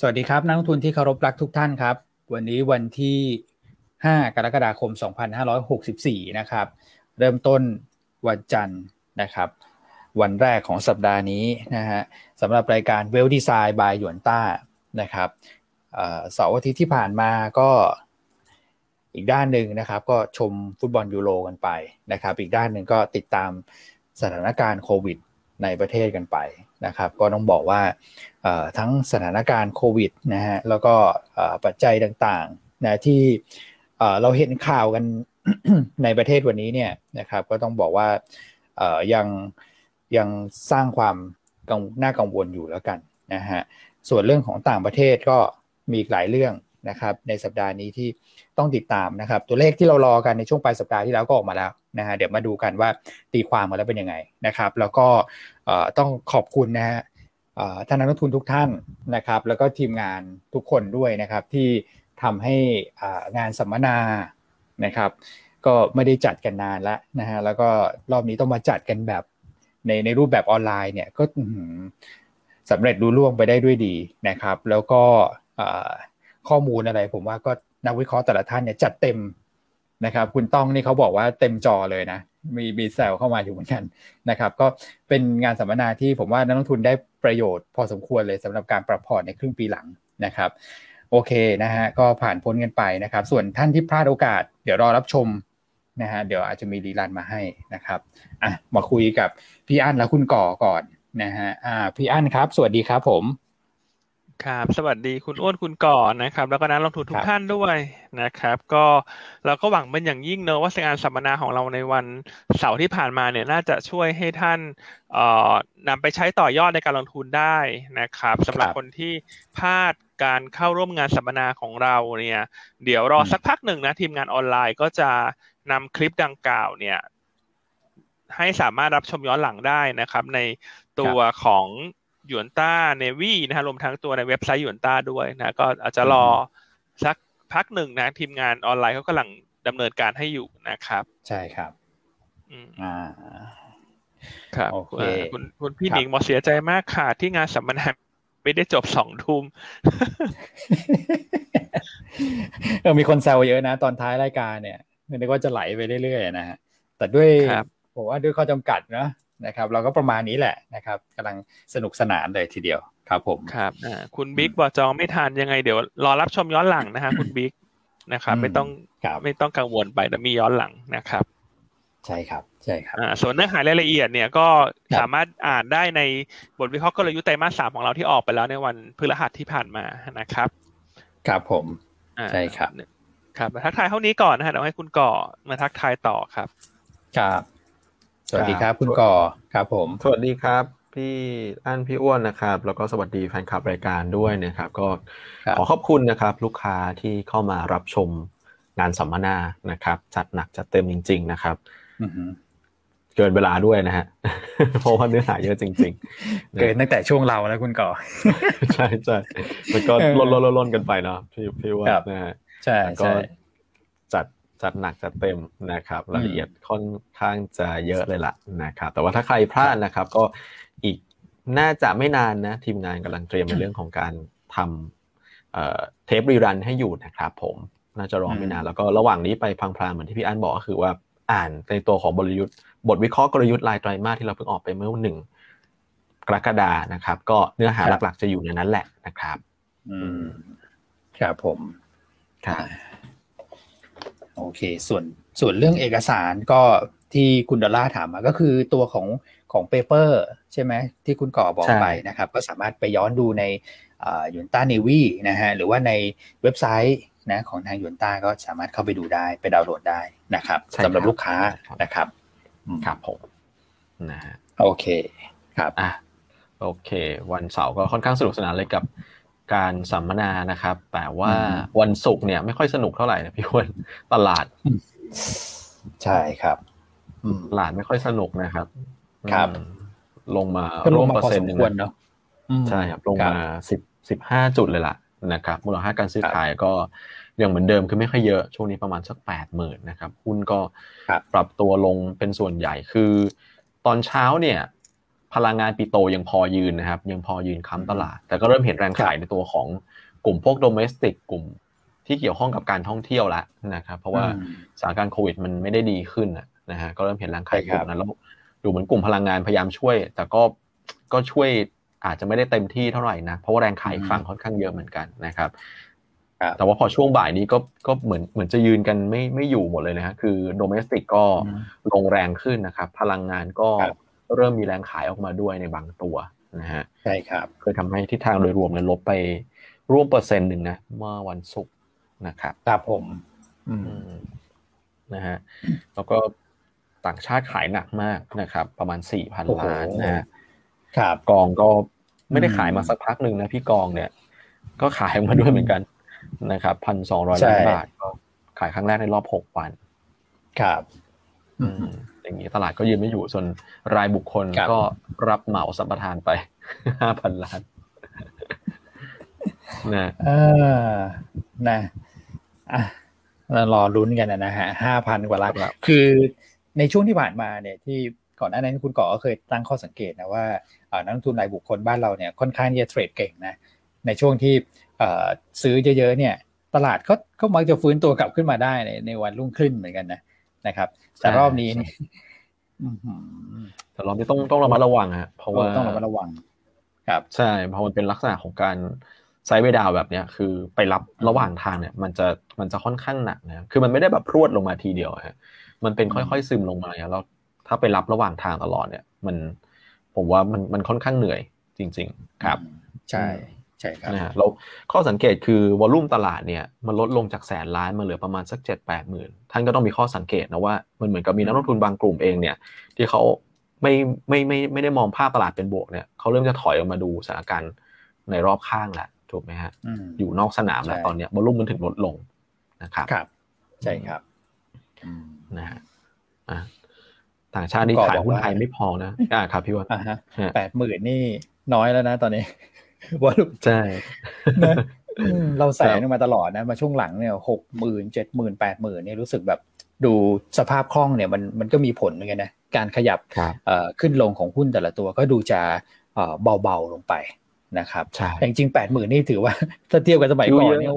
สวัสดีครับ นักลงทุนที่เคารพรักทุกท่านครับ วันนี้วันที่ 5 กรกฎาคม 2564 นะครับ เริ่มต้นวันจันทร์นะครับ วันแรกของสัปดาห์นี้นะฮะสำหรับรายการ Well Design by หยวนต้านะครับเสาร์อาทิตย์ที่ผ่านมาก็อีกด้านหนึ่งนะครับ ก็ชมฟุตบอลยูโรกันไปนะครับ อีกด้านหนึ่งก็ติดตามสถานการณ์โควิด ในประเทศกันไปนะครับ ก็ต้องบอกว่าทั้งสถานการณ์โควิดนะฮะแล้วก็ปัจจัยต่างๆนะที่เราเห็นข่าวกันในประเทศวันนี้เนี่ยนะครับ ก็ต้องบอกว่ายังยังสร้างความน่ากังวลอยู่แล้วกันนะฮะส่วนเรื่องของต่างประเทศก็มีหลายเรื่อง นะครับในสัปดาห์นี้ที่ต้องติดตามนะครับ ตัวเลขที่เรารอกันในช่วงปลายสัปดาห์ที่แล้วก็ออกมาแล้วนะฮะเดี๋ยวมาดูกันว่าตีความมาแล้วเป็นยังไงนะครับ แล้วก็ต้องขอบคุณนะฮะท่านนักทุนทุกท่านนะครับ แล้วก็ทีมงานทุกคนด้วยนะครับ ที่ทำให้งานสัมมนานะครับ ก็ไม่ได้จัดกันนานแล้วนะฮะแล้วก็รอบนี้ต้องมาจัดกันแบบในในรูปแบบออนไลน์เนี่ยก็สำเร็จรู้ล่วงไปได้ด้วยดีนะครับ แล้วก็ ข้อมูลอะไร ผมว่าก็นักวิเคราะห์แต่ละท่านเนี่ยจัดเต็มนะครับ คุณต้องนี่เขาบอกว่าเต็มจอเลยนะ มีมีแซวเข้ามาอยู่เหมือนกันนะครับ ก็เป็นงานสัมมนาที่ผมว่านักลงทุนได้ประโยชน์พอสมควรเลยสำหรับการปรับพอร์ตในครึ่งปีหลังนะครับโอเคนะฮะก็ผ่านพ้นกันไปนะครับ ส่วนท่านที่พลาดโอกาส เดี๋ยวรอรับชมนะฮะเดี๋ยวอาจจะมีรีลันมาให้นะครับอะมาคุยกับพี่อั้นและคุณก่อก่อนนะฮะอ่าพี่อั้นครับ สวัสดีครับผม ครับ สวัสดีคุณอ้วนคุณก่อนนะครับ แล้วก็นักลงทุนทุกท่านด้วยนะครับ ก็เราก็หวังเป็นอย่างยิ่งเนอะว่าการสัมมนาของเราในวันเสาร์ที่ผ่านมาเนี่ยน่าจะช่วยให้ท่านเอ่อนำไปใช้ต่อยอดในการลงทุนได้นะครับสำหรับคนที่พลาดการเข้าร่วมงานสัมมนาของเราเนี่ยเดี๋ยวรอสักพักหนึ่งนะทีมงานออนไลน์ก็จะนำคลิปดังกล่าวเนี่ยให้สามารถรับชมย้อนหลังได้นะครับ ในตัวของ หยวนต้าเนวีนะฮะรวมทั้งตัวในเว็บไซต์หยวนต้าด้วยนะก็อาจจะรอสักพักหนึ่งนะทีมงานออนไลน์เขากำลังดำเนินการให้อยู่นะครับ ใช่ครับอ่าครับคุณคุณพี่หนิงหมอเสียใจมากค่ะ ที่งานสัมมนาไม่ได้จบสองทุ่มเออมีคนแซวเยอะนะ ตอนท้ายรายการเนี่ยนึกว่าจะไหลไปเรื่อยๆนะฮะแต่ด้วยผมว่าด้วยข้อจำกัดนะ นะครับเราก็ประมาณนี้แหละนะครับกำลังสนุกสนานเลยทีเดียวครับผมครับอ่าคุณบิ๊กบอกจองไม่ทานยังไงเดี๋ยวรอรับชมย้อนหลังนะฮะคุณบิ๊กนะครับไม่ต้องไม่ต้องกังวลไปแต่มีย้อนหลังนะครับ ใช่ครับใช่ครับอ่าส่วนเนื้อหารายละเอียดเนี่ยก็สามารถอ่านได้ในบทวิเคราะห์กลยุทธ์ไตรมาสสามของเราที่ออกไปแล้วในวันพฤหัสที่ผ่านมานะครับครับผมใช่ครับครับทักทายเท่านี้ก่อนนะฮะเดี๋ยวให้คุณก่อมาทักทายต่อครับครับ สวัสดีครับ คุณก่อครับผม สวัสดีครับ พี่อั้นพี่อ้วนนะครับ แล้วก็สวัสดีแฟนคลับรายการด้วยนะครับ ก็ขอขอบคุณนะครับ ลูกค้าที่เข้ามารับชมงานสัมมนานะครับ จัดหนักจัดเต็มจริง ๆ นะครับเกินเวลาด้วยนะฮะเพราะว่าเนื้อหาเยอะจริง ๆ เกินตั้งแต่ช่วงเราแล้วคุณก่อใช่ใช่มันก็ล้นล้นล้นกันไปเนาะพี่พี่ว่านะฮะใช่ใช่จัด จัดหนักจัดเต็มนะครับรายละเอียดค่อนข้างจะเยอะเลยล่ะนะครับแต่ว่าถ้าใครพลาดนะครับ ก็อีกน่าจะไม่นานนะ ทีมงานกำลังเตรียมในเรื่องของการทำเทปรีรันให้อยู่นะครับผมน่าจะรอไม่นานแล้วก็ระหว่างนี้ไปพังพลางเหมือนที่พี่อันบอกก็คือว่าอ่านในตัวของบริยุทธ์บทวิเคราะห์กลยุทธ์รายไตรมาสที่เราเพิ่งออกไปเมื่อหนึ่งกรกฎานะครับ ก็เนื้อหาหลักๆจะอยู่ในนั้นแหละนะครับ อืมครับผมครับ โอเค ส่วนส่วนเรื่องเอกสารก็ที่คุณดอลล่าถามมาก็คือตัวของของ paper ใช่ไหมที่คุณก่อบอกไปนะครับ ก็สามารถไปย้อนดูในหยวนต้าเนวีนะฮะหรือว่าในเว็บไซต์นะของทางหยวนต้าก็สามารถเข้าไปดูได้ไปดาวน์โหลดได้นะครับสำหรับลูกค้านะครับครับผมนะฮะโอเคครับอะโอเค วันเสาร์ก็ค่อนข้างสนุกสนานเลยกับ การสัมมนานะครับ แต่ว่าวันศุกร์เนี่ยไม่ค่อยสนุกเท่าไหร่นะพี่อ้วนตลาด ใช่ครับตลาดไม่ค่อยสนุกนะครับ ครับ ลงมาลงมาเปอร์เซ็นต์หนึ่งเนาะใช่ครับ ลงมาสิบสิบห้าจุดเลยล่ะนะครับ มูลค่าการซื้อขายก็ยังเหมือนเดิมคือไม่ค่อยเยอะ ช่วงนี้ประมาณสักแปดหมื่นนะครับ หุ้นก็ปรับตัวลงเป็นส่วนใหญ่คือ ตอนเช้าเนี่ย พลังงานปิโตยังพอยืนนะครับ ยังพอยืนค้ำตลาด แต่ก็เริ่มเห็นแรงขายในตัวของกลุ่มพวกโดเมสติกกลุ่มที่เกี่ยวข้องกับการท่องเที่ยวแล้วนะครับเพราะว่าสถานการณ์โควิดมันไม่ได้ดีขึ้นนะฮะก็เริ่มเห็นแรงขายกลุ่มนั้นแล้วดูเหมือนกลุ่มพลังงานพยายามช่วย แต่ก็ก็ช่วยอาจจะไม่ได้เต็มที่เท่าไหร่นะเพราะว่าแรงขายฝั่งค่อนข้างเยอะเหมือนกันนะครับแต่ว่าพอช่วงบ่ายนี้ก็ก็เหมือนเหมือนจะยืนกันไม่ไม่อยู่หมดเลยนะฮะคือโดเมสติกก็ลงแรงขึ้นนะครับ พลังงานก็ เริ่มมีแรงขายออกมาด้วยในบางตัวนะฮะใช่ครับเคยทำให้ทิศทางโดยรวมเนี่ยลบไปร่วมเปอร์เซ็นต์หนึ่งนะเมื่อวันศุกร์นะครับครับผมนะฮะแล้วก็ต่างชาติขายหนักมากนะครับ ประมาณสี่พันล้านนะฮะครับกองก็ไม่ได้ขายมาสักพักหนึ่งนะพี่กองเนี่ย ก็ขายมาด้วยเหมือนกันนะครับพันสองร้อยล้านบาทก็ขายครั้งแรกในรอบหกวัน ครับ อืมอย่างนี้ตลาดก็ยืนไม่อยู่ส่วนรายบุคคลก็รับเหมาสัมปทานไปห้าพันล้านนะเออนะอะรอลุ้นกันนะฮะห้าพันกว่าล้านคือในช่วงที่ผ่านมาเนี่ยที่ก่อนหน้านั้นคุณก่อก็เคยตั้งข้อสังเกตนะว่านักลงทุนรายบุคคลบ้านเราเนี่ยค่อนข้างที่จะเทรดเก่งนะในช่วงที่ซื้อเยอะๆเนี่ย ตลาดก็ก็มักจะฟื้นตัวกลับขึ้นมาได้ในในวันรุ่งขึ้นเหมือนกันนะ นะครับแต่รอบนี้นี่แต่รอบนี้ต้องต้องระมัดระวังฮะเพราะว่าต้องระมัดระวัง ครับ ใช่เพราะมันเป็นลักษณะของการไซด์เวดาวแบบเนี้ยคือไปรับระหว่างทางเนี่ย มันจะมันจะค่อนข้างหนักนะคือมันไม่ได้แบบพรวดลงมาทีเดียวฮะมันเป็นค่อยๆซึมลงมาแล้วถ้าไปรับระหว่างทางตลอดเนี่ย มันผมว่ามันมันค่อนข้างเหนื่อยจริง ๆ ครับ ใช่ ใช่ครับนะฮะแล้วข้อสังเกตคือวอลุ่มตลาดเนี่ยมันลดลงจากแสนล้านมาเหลือประมาณสักเจ็ดแปดหมื่นท่านก็ต้องมีข้อสังเกตนะว่ามันเหมือนกับมีนักลงทุนบางกลุ่มเองเนี่ยที่เขาไม่ไม่ไม่ไม่ได้มองภาพตลาดเป็นบวกเนี่ยเขาเริ่มจะถอยออกมาดูสถานการณ์ในรอบข้างแล้วถูกไหมฮะอยู่นอกสนามแล้วตอนเนี้ยวอลุ่มมันถึงลดลงนะครับครับ ใช่ครับนะฮะต่างชาตินี่ขายหุ้นไทยไม่พอนะอ่าครับพี่ว่าแปดหมื่นนี่น้อยแล้วนะตอนนี้ วอลุ่มใช่เราแสงมาตลอดนะมาช่วงหลังเนี่ยหกหมื่นเจ็ดหมื่นแปดหมื่นนี่รู้สึกแบบดูสภาพคล่องเนี่ยมันมันก็มีผลเหมือนกันนะการขยับขึ้นลงของหุ้นแต่ละตัวก็ดูจะเบาๆลงไปนะครับแต่จริงแปดหมื่นนี่ถือว่าถ้าเทียบกับสมัยก่อนเนี่ย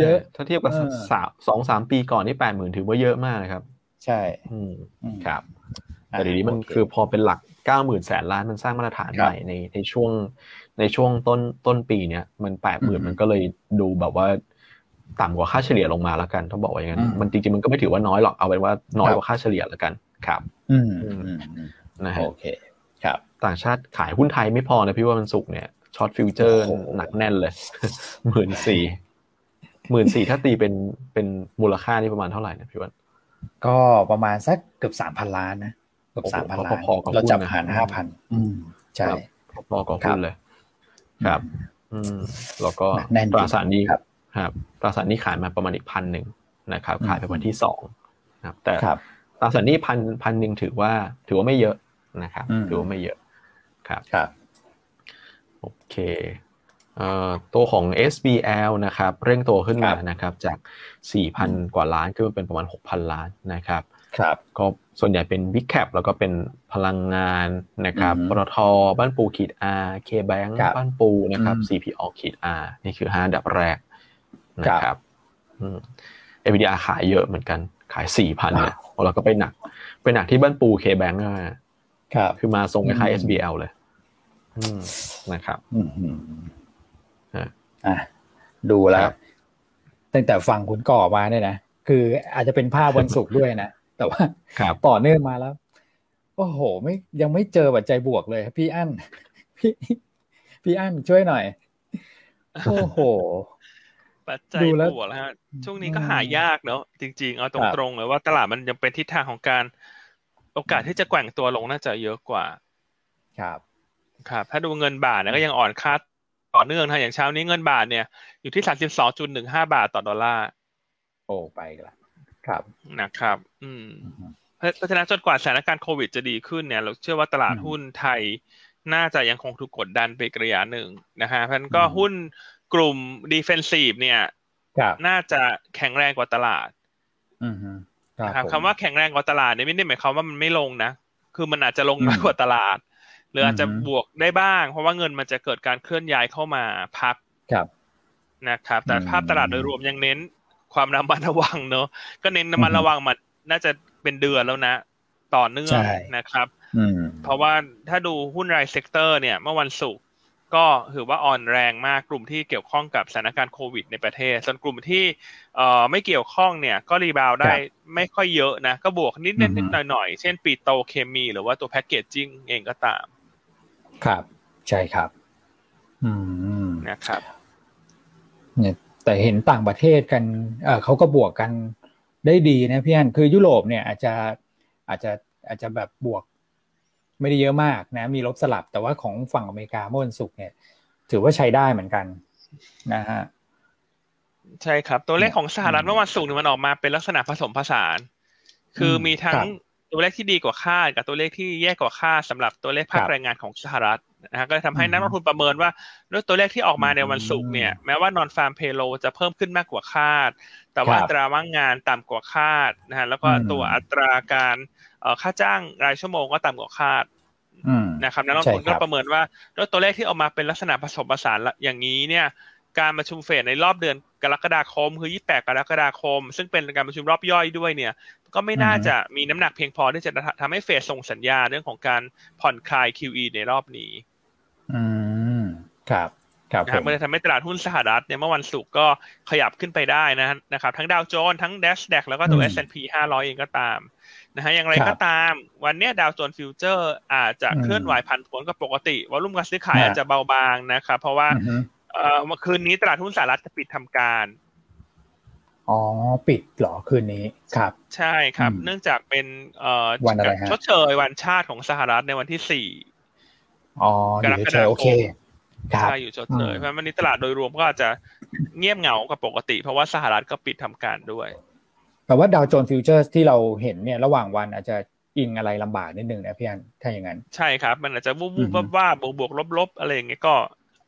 เยอะถ้าเทียบกับสามสองสามปีก่อนนี่แปดหมื่นถือว่าเยอะมากนะครับ ใช่อืมครับแต่เดี๋ยวนี้มันคือพอเป็นหลักเก้าหมื่นแสนล้านมันสร้างมาตรฐานใหม่ในในช่วง ในช่วงต้นต้นปีเนี้ยมันแปดหมื่นมันก็เลยดูแบบว่าต่ำกว่าค่าเฉลี่ยลงมาแล้วกันต้องบอกว่าอย่างนั้นมันจริงๆมันก็ไม่ถือว่าน้อยหรอกเอาเป็นว่าน้อยกว่าค่าเฉลี่ยแล้วกันครับ อืมนะฮะโอเค ครับ ต่างชาติขายหุ้นไทยไม่พอนะพี่วันศุกร์เนี่ย short futures หนักแน่นเลยหมื่นสี่หมื่นสี่ถ้าตีเป็นเป็นมูลค่านี่ประมาณเท่าไหร่นะพี่อันก็ประมาณสักเกือบสามพันล้านนะเกือบสามพันล้านเราจับหารห้าพันอืมใช่พอกับหุ้นเลย ครับอืมแล้วก็ตราสารหนี้ครับตราสารหนี้ขายมาประมาณอีกพันหนึ่งนะครับ ขายไปวันที่สองครับ แต่ตราสารนี้พันพันหนึ่งถือว่า ถือว่าไม่เยอะนะครับ ถือว่าไม่เยอะครับครับโอเคตัวของ SBL นะครับ เร่งตัวขึ้นมานะครับ จาก 4,000 กว่าล้านขึ้นมาเป็นประมาณ 6,000 ล้านนะครับ ครับ ก็ ส่วนใหญ่เป็น Big Cap แล้วก็เป็นพลังงานนะครับปตทบ้านปูขีด R K Bank บ้านปูนะครับ CPO ขีด R นี่คือ5อันดับแรกนะครับเอ VDR ขายเยอะเหมือนกันขาย4,000เนี่ยเราก็ไปหนัก ไปหนักที่บ้านปู K Bank ครับคือมาทรงคล้าย SBL เลยนะครับอะดูแล้วตั้งแต่ฟังคุณก่อมาเนี่ยนะคืออาจจะเป็นภาพวันศุกร์ด้วยนะ แต่ว่าต่อเนื่องมาแล้ว โอ้โห ไม่ยังไม่เจอปัจจัยบวกเลยพี่อั้นพี่พี่อั้นช่วยหน่อย โอ้โห ปัจจัยบวกแล้วฮะช่วงนี้ก็หายากเนาะจริง ๆ เอาตรงๆเลยว่าตลาดมันยังเป็นทิศทางของการ โอกาสที่จะแกว่งตัวลงน่าจะเยอะกว่า ครับ ครับ ถ้าดูเงินบาทเนี่ยก็ยังอ่อนค่าต่อเนื่องนะอย่างเช้านี้เงินบาทเนี่ยอยู่ที่สามสิบสองจุดหนึ่งห้าบาทต่อดอลลาร์โอ้ไปละ ครับนะครับ อืมเพราะฉะนั้นจนกว่าสถานการณ์โควิดจะดีขึ้นเนี่ย เราเชื่อว่าตลาดหุ้นไทยน่าจะยังคงถูกกดดันไปอีกระยะหนึ่งนะฮะเพราะฉะนั้นก็หุ้นกลุ่ม defensive เนี่ยน่าจะแข็งแรงกว่าตลาดนะครับคำว่าแข็งแรงกว่าตลาดเนี่ยไม่ได้หมายความว่ามันไม่ลงนะ คือมันอาจจะลงน้อยกว่าตลาด หรืออาจจะบวกได้บ้าง เพราะว่าเงินมันจะเกิดการเคลื่อนย้ายเข้ามาพักครับนะครับ แต่ภาพตลาดโดยรวมยังเน้น ความระมัดระวังเนอะก็เน้นระมัดระวังมาน่าจะเป็นเดือนแล้วนะ ต่อเนื่องนะครับเพราะว่าถ้าดูหุ้นราย sector เนี่ย เมื่อวันศุกร์ก็ถือว่าอ่อนแรงมากกลุ่มที่เกี่ยวข้องกับสถานการณ์โควิด ในประเทศ ส่วนกลุ่มที่เอ่อไม่เกี่ยวข้องเนี่ย ก็ rebound ได้ไม่ค่อยเยอะนะ ก็บวกนิดนิดหน่อยหน่อยเช่นปิโตรเคมี หรือว่าตัว packaging เองก็ตาม ครับ ใช่ครับ อืมนะครับเนี่ย แต่เห็นต่างประเทศกันเออเขาก็บวกกันได้ดีนะพี่อันคือยุโรปเนี่ยอาจจะอาจจะอาจจะแบบบวกไม่ได้เยอะมากนะ มีลบสลับแต่ว่าของฝั่งอเมริกาเมื่อวันศุกร์เนี่ย ถือว่าใช้ได้เหมือนกันนะฮะใช่ครับ ตัวเลขของสหรัฐเมื่อวันศุกร์มันออกมาเป็นลักษณะผสมผสาน คือมีทั้ง ตัวเลขที่ดีกว่าคาดกับตัวเลขที่แย่กว่าคาดสำหรับตัวเลขภาคแรงงานของสหรัฐนะฮะก็ทำให้นักลงทุนประเมินว่าด้วยตัวเลขที่ออกมาในวันศุกร์เนี่ยแม้ว่านอนฟาร์มเพโลจะเพิ่มขึ้นมากกว่าคาด แต่ว่าอัตราว่างงานต่ำกว่าคาดนะฮะแล้วก็ตัวอัตราการค่าจ้างรายชั่วโมงก็ต่ำกว่าคาดนะครับนักลงทุนก็ประเมินว่าด้วยตัวเลขที่ออกมาเป็นลักษณะผสมผสานอย่างนี้เนี่ยการประชุมเฟดในรอบเดือนกรกฎาคมคือ 28 กรกฎาคม ซึ่งเป็นการประชุมรอบย่อยด้วยเนี่ย ก็ไม่น่าจะมีน้ำหนักเพียงพอที่จะทำให้เฟดส่งสัญญาณเรื่องของการผ่อนคลาย QE ในรอบนี้ อืม ครับ ครับมันจะทำให้ตลาดหุ้นสหรัฐเนี่ยเมื่อวันศุกร์ก็ขยับขึ้นไปได้นะนะครับ ทั้งดาวโจนส์ทั้ง NASDAQ แล้วก็ตัว S&P 500 เองก็ตามนะฮะอย่างไรก็ตาม วันนี้ดาวโจนส์ฟิวเจอร์อาจจะเคลื่อนไหวผันผวนกว่าปกติ volume การซื้อขายอาจจะเบาบางนะครับเพราะว่าเมื่อคืนนี้ตลาดหุ้นสหรัฐจะปิดทำการ อ๋อ ปิดหรอคืนนี้ครับ ใช่ครับ เนื่องจากเป็นเอ่อวันอะไรฮะชดเชยวันชาติของสหรัฐในวันที่สี่อ๋อกรกฎาคมใช่อยู่ชดเชยเพราะวันนี้ตลาดโดยรวมก็อาจจะเงียบเหงากว่าปกติ เพราะว่าสหรัฐก็ปิดทำการด้วยแต่ว่าดาวโจนส์ฟิวเจอร์ที่เราเห็นเนี่ยระหว่างวันอาจจะอิงอะไรลำบากนิดนึงนะพี่อันถ้าอย่างนั้น ใช่ครับ มันอาจจะวูบวูบวาบวาบบวกบวกลบลบอะไรอย่างเงี้ยก็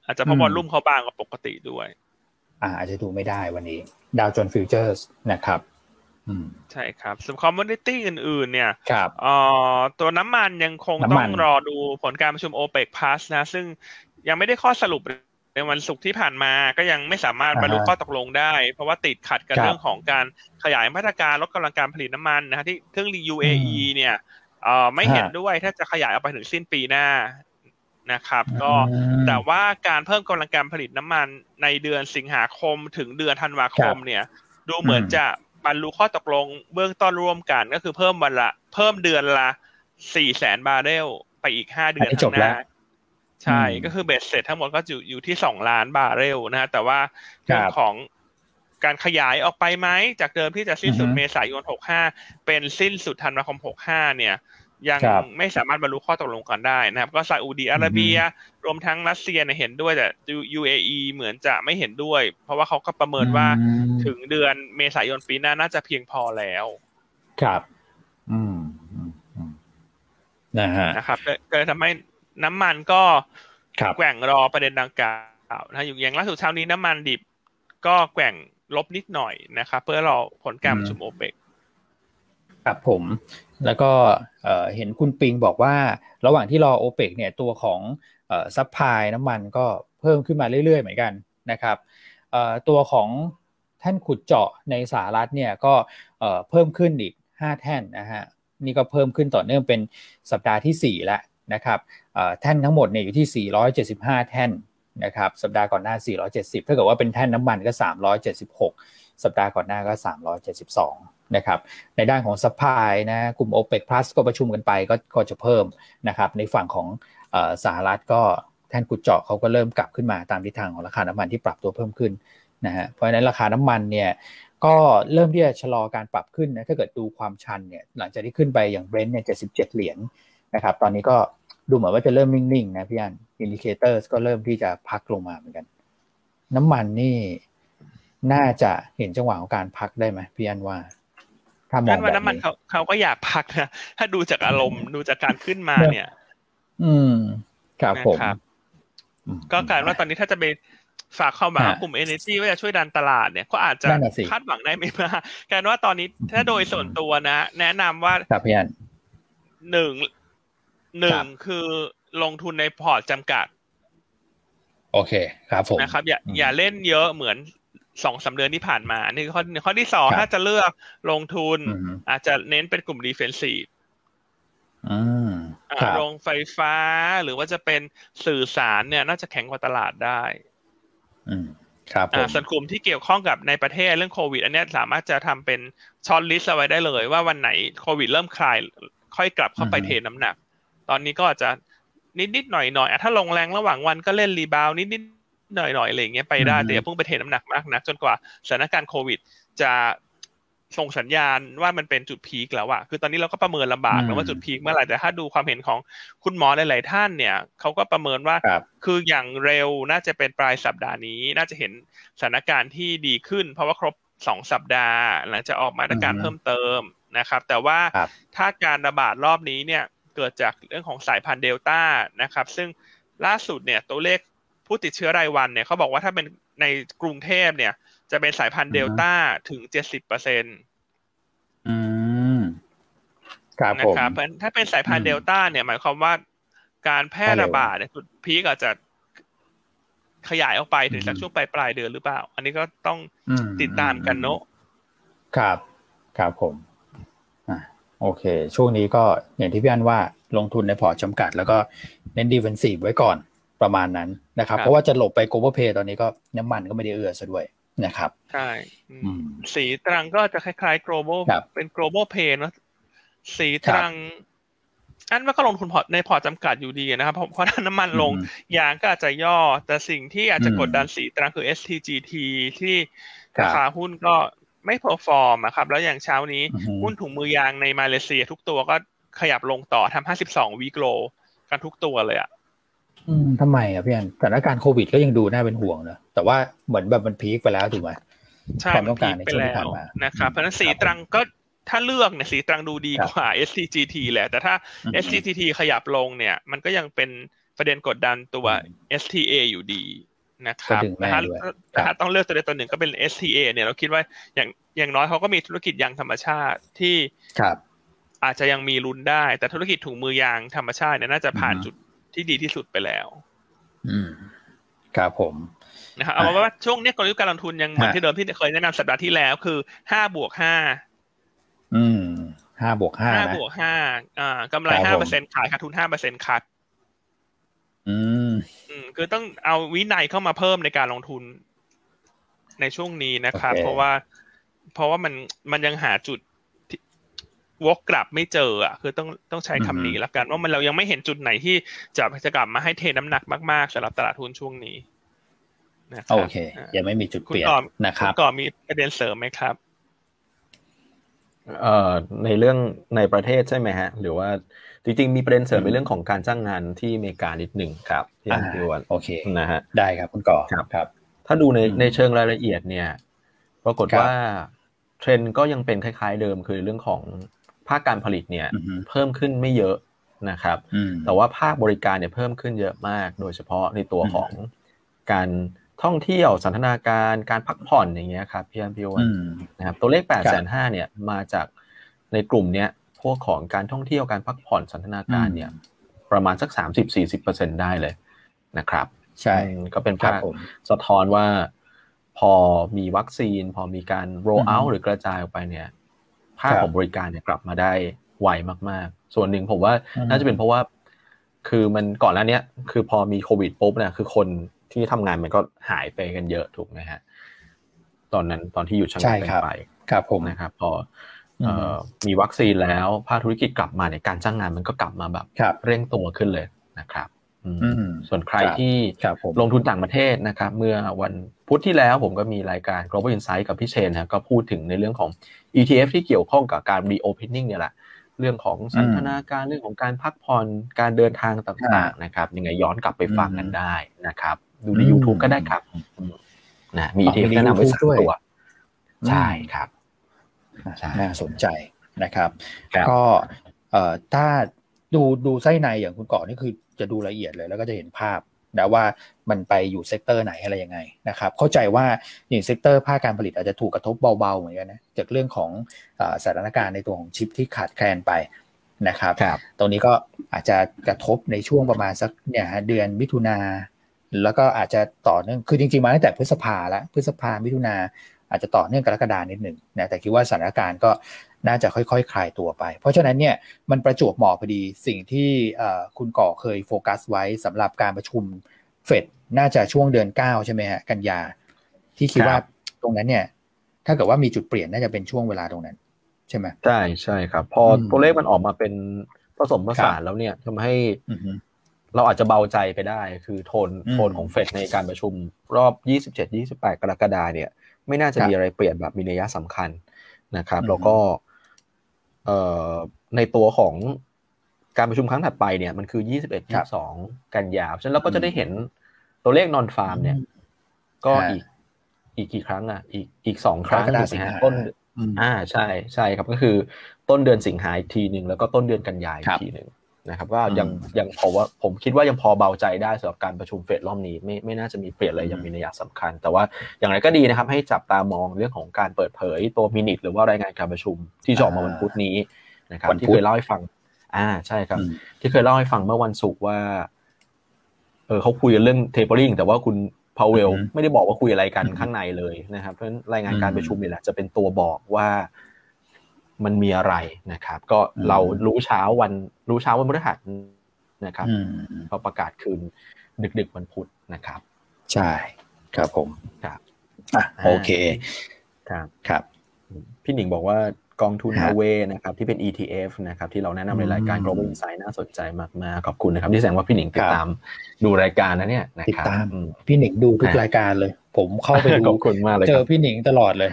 อาจจะเพราะ volume เขาบางกว่าปกติด้วย อ่าอาจจะดูไม่ได้วันนี้ ดาวโจนส์ futures นะครับใช่ครับส่วน commodity อื่นๆ เนี่ยครับอ่อตัวน้ำมันยังคงต้องรอดูผลการประชุมโอเปกพลัสนะ ซึ่งยังไม่ได้ข้อสรุปในวันศุกร์ที่ผ่านมาก็ยังไม่สามารถบรรลุข้อตกลงได้ เพราะว่าติดขัดกันเรื่องของการขยายมาตรการลดกำลังการผลิตน้ำมันนะฮะที่เครื่อง UAE เนี่ยเอ่อไม่เห็นด้วยถ้าจะขยายออกไปถึงสิ้นปีหน้า นะครับ ก็แต่ว่าการเพิ่มกำลังการผลิตน้ำมันในเดือนสิงหาคมถึงเดือนธันวาคมเนี่ย ดูเหมือนจะบรรลุข้อตกลงเบื้องต้นร่วมกันก็คือเพิ่มวันละ เพิ่มเดือนละสี่แสนบาร์เรลไปอีกห้าเดือนข้างหน้าใช่ก็คือเบสเสร็จทั้งหมดก็อยู่อยู่ที่สองล้านบาร์เรลนะฮะแต่ว่าเรื่องของการขยายออกไปไหมจากเดิมที่จะสิ้นสุดเมษายนหกห้าเป็นสิ้นสุดธันวาคมหกห้าเนี่ย ยังไม่สามารถบรรลุข้อตกลงกันได้นะครับ ก็ซาอุดีอาระเบีย รวมทั้งรัสเซียเนี่ยเห็นด้วยแต่ UAE เหมือนจะไม่เห็นด้วย เพราะว่าเขาก็ประเมินว่าถึงเดือนเมษายนปีหน้าน่าจะเพียงพอแล้ว ครับ อืมนะฮะนะครับก็ทำให้น้ำมันก็แกว่งรอประเด็นดังกล่าวนะอยู่อย่างล่าสุดเช้านี้น้ำมันดิบก็แกว่งลบนิดหน่อยนะครับเพื่อรอผลการประชุมโอเปก ครับผม แล้วก็เห็นคุณปิงบอกว่า ระหว่างที่รอโอเปกเนี่ยตัวของ supply น้ำมันก็เพิ่มขึ้นมาเรื่อยๆ เหมือนกันนะครับตัวของแท่นขุดเจาะในสหรัฐเนี่ยก็เพิ่มขึ้นอีก 5 แท่นนะฮะนี่ก็เพิ่มขึ้นต่อเนื่องเป็นสัปดาห์ที่ 4 แล้วนะครับแท่นทั้งหมดเนี่ยอยู่ที่ 475 แท่นนะครับสัปดาห์ก่อนหน้า 470 ถ้าเกิดว่าเป็นแท่นน้ำมันก็ 376 สัปดาห์ก่อนหน้าก็ 372 นะครับในด้านของ supply นะกลุ่ม OPEC Plus ก็ประชุมกันไปก็ก็จะเพิ่มนะครับในฝั่งของสหรัฐก็แท่นขุดเจาะเขาก็เริ่มกลับขึ้นมาตามทิศทางของราคาน้ำมันที่ปรับตัวเพิ่มขึ้นนะฮะเพราะฉะนั้นราคาน้ำมันเนี่ยก็เริ่มที่จะชะลอการปรับขึ้นนะถ้าเกิดดูความชันเนี่ยหลังจากที่ขึ้นไปอย่างเบรนท์เนี่ย77เหรียญนะครับตอนนี้ก็ดูเหมือนว่าจะเริ่มนิ่งๆนะพี่อัน indicator ก็เริ่มที่จะพักลงมาเหมือนกัน น้ำมันนี่น่าจะเห็นจังหวะของการพักได้ไหมพี่อันว่า ถ้ามองแบบนี้น้ำมันเขาเขาก็อยากพักนะถ้าดูจากอารมณ์ดูจากการขึ้นมาเนี่ย อืมครับผมก็กลายว่าตอนนี้ถ้าจะไปฝากความหวังกลุ่ม Energy ว่าจะช่วยดันตลาดเนี่ยก็อาจจะคาดหวังได้ไม่มากกลายว่าตอนนี้ถ้าโดยส่วนตัวนะ แนะนำว่าครับพี่อันหนึ่งหนึ่งคือลงทุนในพอร์ตจำกัด โอเค ครับผมนะครับอย่าอย่าเล่นเยอะเหมือน สองสาเดือนที่ผ่านมานี่ข้อข้อที่สองถ้าจะเลือกลงทุน อาจจะเน้นเป็นกลุ่ม defensive โรงไฟฟ้าหรือว่าจะเป็นสื่อสารเนี่ย น่าจะแข็งกว่าตลาดได้ครับส่วนกลุ่มที่เกี่ยวข้องกับในประเทศเรื่องโควิด อันนี้สามารถจะทำเป็นshortlist เอาไว้ได้เลย ว่าวันไหนโควิดเริ่มคลาย ค่อยกลับเข้าไปเทน้ำหนัก ตอนนี้ก็อาจจะนิดนิดหน่อยหน่อยถ้าลงแรงระหว่างวันก็เล่น rebound นิดนิด หน่อยหน่อยอะไรเงี้ยไปได้แต่อย่าเพิ่งไปเทน้ำหนักมากนักจนกว่าสถานการณ์โควิด จะส่งสัญญาณว่ามันเป็นจุด peak แล้วอะคือตอนนี้เราก็ประเมินลำบากนะว่าจุด peak เมื่อไหร่แต่ถ้าดูความเห็นของคุณหมอหลายๆท่านเนี่ยเขาก็ประเมินว่าคืออย่างเร็วน่าจะเป็นปลายสัปดาห์นี้ น่าจะเห็นสถานการณ์ที่ดีขึ้น เพราะว่าครบสองสัปดาห์หลังจะออกมาตรการเพิ่มเติมนะครับ แต่ว่าถ้าการระบาดรอบนี้เนี่ยเกิดจากเรื่องของสายพันธุ์เดลต้านะครับ ซึ่งล่าสุดเนี่ยตัวเลข ผู้ติดเชื้อรายวันเนี่ยเขาบอกว่าถ้าเป็นในกรุงเทพเนี่ย จะเป็นสายพันธุ์เดลต้าถึงเจ็ดสิบเปอร์เซ็นต์อืมครับผมนะครับถ้าเป็นสายพันธุ์เดลต้าเนี่ย หมายความว่าการแพร่ระบาดเนี่ยจุดพีกอาจจะขยายออกไปถึงสักช่วงปลายปลายเดือนหรือเปล่า อันนี้ก็ต้องติดตามกันเนาะครับ ครับผมอ่าโอเค ช่วงนี้ก็อย่างที่พี่อันว่าลงทุนในพอร์ตจำกัด แล้วก็เน้น defensive ไว้ก่อน ประมาณนั้นนะครับ เพราะว่าจะหลบไป global play ตอนนี้ก็น้ำมันก็ไม่ได้เอื้อซะด้วยนะครับ ใช่ศรีตรังก็จะคล้ายๆ global เป็น global play นะศรีตรัง อันว่าก็ลงทุนพอร์ตในพอร์ตจำกัดอยู่ดีนะครับ เพราะถ้าน้ำมันลงยางก็อาจจะย่อ แต่สิ่งที่อาจจะกดดันศรีตรังคือ STGT ที่ราคาหุ้นก็ไม่ perform ครับ แล้วอย่างเช้านี้หุ้นถุงมือยางในมาเลเซียทุกตัวก็ขยับลงต่อทำห้าสิบสอง week low กันทุกตัวเลยอะ อืมทำไมอะพี่อันสถานการณ์โควิดก็ยังดูน่าเป็นห่วงนะแต่ว่าเหมือนแบบมัน peak ไปแล้วถูกไหมใช่ความต้องการในช่วงที่ผ่านมานะครับเพราะนั้นศรีตรังก็ถ้าเลือกเนี่ยศรีตรังดูดีกว่า STGT แหละ แต่ถ้า SCGT ขยับลงเนี่ย มันก็ยังเป็นประเด็นกดดันตัว STA อยู่ดีนะครับถ้าถ้าต้องเลือกตัวใดตัวหนึ่งก็เป็น STA เนี่ยเราคิดว่าอย่างอย่างน้อยเขาก็มีธุรกิจยางธรรมชาติที่อาจจะยังมีลุ้นได้ แต่ธุรกิจถุงมือยางธรรมชาติเนี่ยน่าจะผ่านจุด ที่ดีที่สุดไปแล้ว อืมครับผมนะครับเอาว่าช่วงนี้กลยุทธ์การลงทุนยังเหมือนที่เดิมที่เคยแนะนำสัปดาห์ที่แล้วคือห้าบวกห้าอืมห้าบวกห้าห้าบวกห้าอ่ากำไรห้าเปอร์เซ็นขายขาดทุนห้าเปอร์เซ็นคัดอืมอืมคือต้องเอาวินัยเข้ามาเพิ่มในการลงทุนในช่วงนี้นะครับ เพราะว่า เพราะว่ามันมันยังหาจุด วกกลับไม่เจออะคือต้องต้องใช้คำนี้แล้วกันว่ามันเรายังไม่เห็นจุดไหนที่จะจะกลับมาให้เทน้ำหนักมากๆสำหรับตลาดทุนช่วงนี้นะโอเค ยังไม่มีจุดเปลี่ยนนะครับก่อนมีประเด็นเสริมไหมครับเอ่อในเรื่องในประเทศใช่ไหมฮะ หรือว่าจริงๆ มีประเด็นเสริมในเรื่องของการจ้างงานที่อเมริกานิดหนึ่งครับที่อันที่วันโอเคนะฮะได้ครับคุณก่อครับครับ ถ้าดูในในเชิงรายละเอียดเนี่ย ปรากฏว่าเทรนด์ก็ยังเป็นคล้ายๆเดิมคือเรื่องของ ภาคการผลิตเนี่ยเพิ่มขึ้นไม่เยอะนะครับ แต่ว่าภาคบริการเนี่ยเพิ่มขึ้นเยอะมาก โดยเฉพาะในตัวของการท่องเที่ยวสันทนาการการพักผ่อนอย่างเงี้ยครับพี่อันพี่วันนะครับตัวเลขแปดแสนห้าเนี่ยมาจากในกลุ่มเนี้ยพวกของการท่องเที่ยวการพักผ่อนสันทนาการเนี่ย ประมาณสักสามสิบสี่สิบเปอร์เซ็นได้เลยนะครับ ใช่ก็เป็นภาคสะท้อนว่าพอมีวัคซีน พอมีการ roll out หรือกระจายออกไปเนี่ย ภาคของบริการเนี่ยกลับมาได้ไวมากๆ ส่วนหนึ่งผมว่าน่าจะเป็นเพราะว่า คือมันก่อนแล้วเนี้ยคือพอมีโควิดปุ๊บเนี่ยคือคนที่ทำงานมันก็หายไปกันเยอะถูกไหมฮะตอนนั้นตอนที่อยู่ชังไปครับผมนะครับพอมีวัคซีนแล้วภาคธุรกิจกลับมาเนี่ยการจ้างงานมันก็กลับมาแบบเร่งตัวขึ้นเลยนะครับ ส่วนใครที่ลงทุนต่างประเทศนะครับ เมื่อวันพุธที่แล้วผมก็มีรายการ global insight กับพี่เชนนะก็พูดถึงในเรื่องของ ETF ที่เกี่ยวข้องกับการ reopening เนี่ยแหละเรื่องของสันทนาการเรื่องของการพักผ่อนการเดินทางต่างๆนะครับยังไงย้อนกลับไปฟังกันได้นะครับ ดูใน YouTube ก็ได้ครับนะมี ETF แนะนำไว้สักตัว ใช่ครับน่าสนใจนะครับ ก็ถ้าดูดูไส้ในอย่างคุณก่อนี่คือ จะดูละเอียดเลย แล้วก็จะเห็นภาพนะว่ามันไปอยู่ sector ไหนอะไรยังไงนะครับ เข้าใจว่าอย่าง sector ภาคการผลิตอาจจะถูกกระทบเบาๆเหมือนกันนะจากเรื่องของสถานการณ์ในตัวของชิปที่ขาดแคลนไปนะครับครับตรงนี้ก็อาจจะกระทบในช่วงประมาณสักเนี่ยฮะเดือนมิถุนาแล้วก็อาจจะต่อเนื่องคือจริงๆมาตั้งแต่พฤษภาแล้วพฤษภามิถุนาอาจจะต่อเนื่องกรกฎานิดหนึ่งนะแต่คิดว่าสถานการณ์ก็ น่าจะค่อยๆ คลายตัวไป เพราะฉะนั้นเนี่ยมันประจวบเหมาะพอดีสิ่งที่คุณก่อเคยโฟกัสไว้สำหรับการประชุมเฟดน่าจะช่วงเดือนเก้าใช่ไหมฮะกันยา ที่คิดว่าตรงนั้นเนี่ย ถ้าเกิดว่ามีจุดเปลี่ยนน่าจะเป็นช่วงเวลาตรงนั้น ใช่ไหมใช่ใช่ครับ พอตัวเลขมันออกมาเป็นผสมผสานแล้วเนี่ยทำให้เราอาจจะเบาใจไปได้ คือโทนโทนของเฟดในการประชุมรอบ 27-28 กรกฎาเนี่ย ไม่น่าจะมีอะไรเปลี่ยนแบบมีนัยสำคัญนะครับ แล้วก็ ในตัวของการประชุมครั้งถัดไปเนี่ยมันคือ21-22กันยาฉะนั้นเราก็จะได้เห็นตัวเลขนอนฟาร์มเนี่ย ก็อีกอีกกี่ครั้งอะ อีกอีกสองครั้งถูกไหมฮะต้นอ่าใช่ใช่ครับก็คือต้นเดือนสิงหาอีกทีหนึ่งแล้วก็ต้นเดือนกันยายอีกทีหนึ่ง นะครับก็ยังยังพอว่าผมคิดว่ายังพอเบาใจได้สำหรับการประชุมเฟดรอบนี้ไม่ไม่น่าจะมีเปลี่ยนอะไรยังมีนัยสำคัญ แต่ว่าอย่างไรก็ดีนะครับ ให้จับตามองเรื่องของการเปิดเผยตัวมินิทหรือว่ารายงานการประชุมที่จะออกมาวันพุธนี้นะครับที่เคยเล่าให้ฟัง อ่าใช่ครับ ที่เคยเล่าให้ฟังเมื่อวันศุกร์ว่าเออเขาคุยกันเรื่อง tapering แต่ว่าคุณพาวเวลไม่ได้บอกว่าคุยอะไรกันข้างในเลยนะครับเพราะฉะนั้นรายงานการประชุมนี่แหละจะเป็นตัวบอกว่า มันมีอะไรนะครับ ก็เรารู้เช้าวันรู้เช้าวันพฤหัสนะครับพอประกาศคืนดึกๆวันพุธนะครับ ใช่ครับผมครับอะโอเคครับครับ พี่หนิงบอกว่ากองทุนฮาเวนะครับ ที่เป็น ETF นะครับ ที่เราแนะนำในรายการ Global Insight น่าสนใจมากๆขอบคุณนะครับ ที่แสดงว่าพี่หนิงติดตามดูรายการนะเนี่ยนะติดตามพี่หนิงดูทุกรายการเลย ผมเข้าไปดูขอบคุณมากเลยเจอพี่หนิงตลอดเลย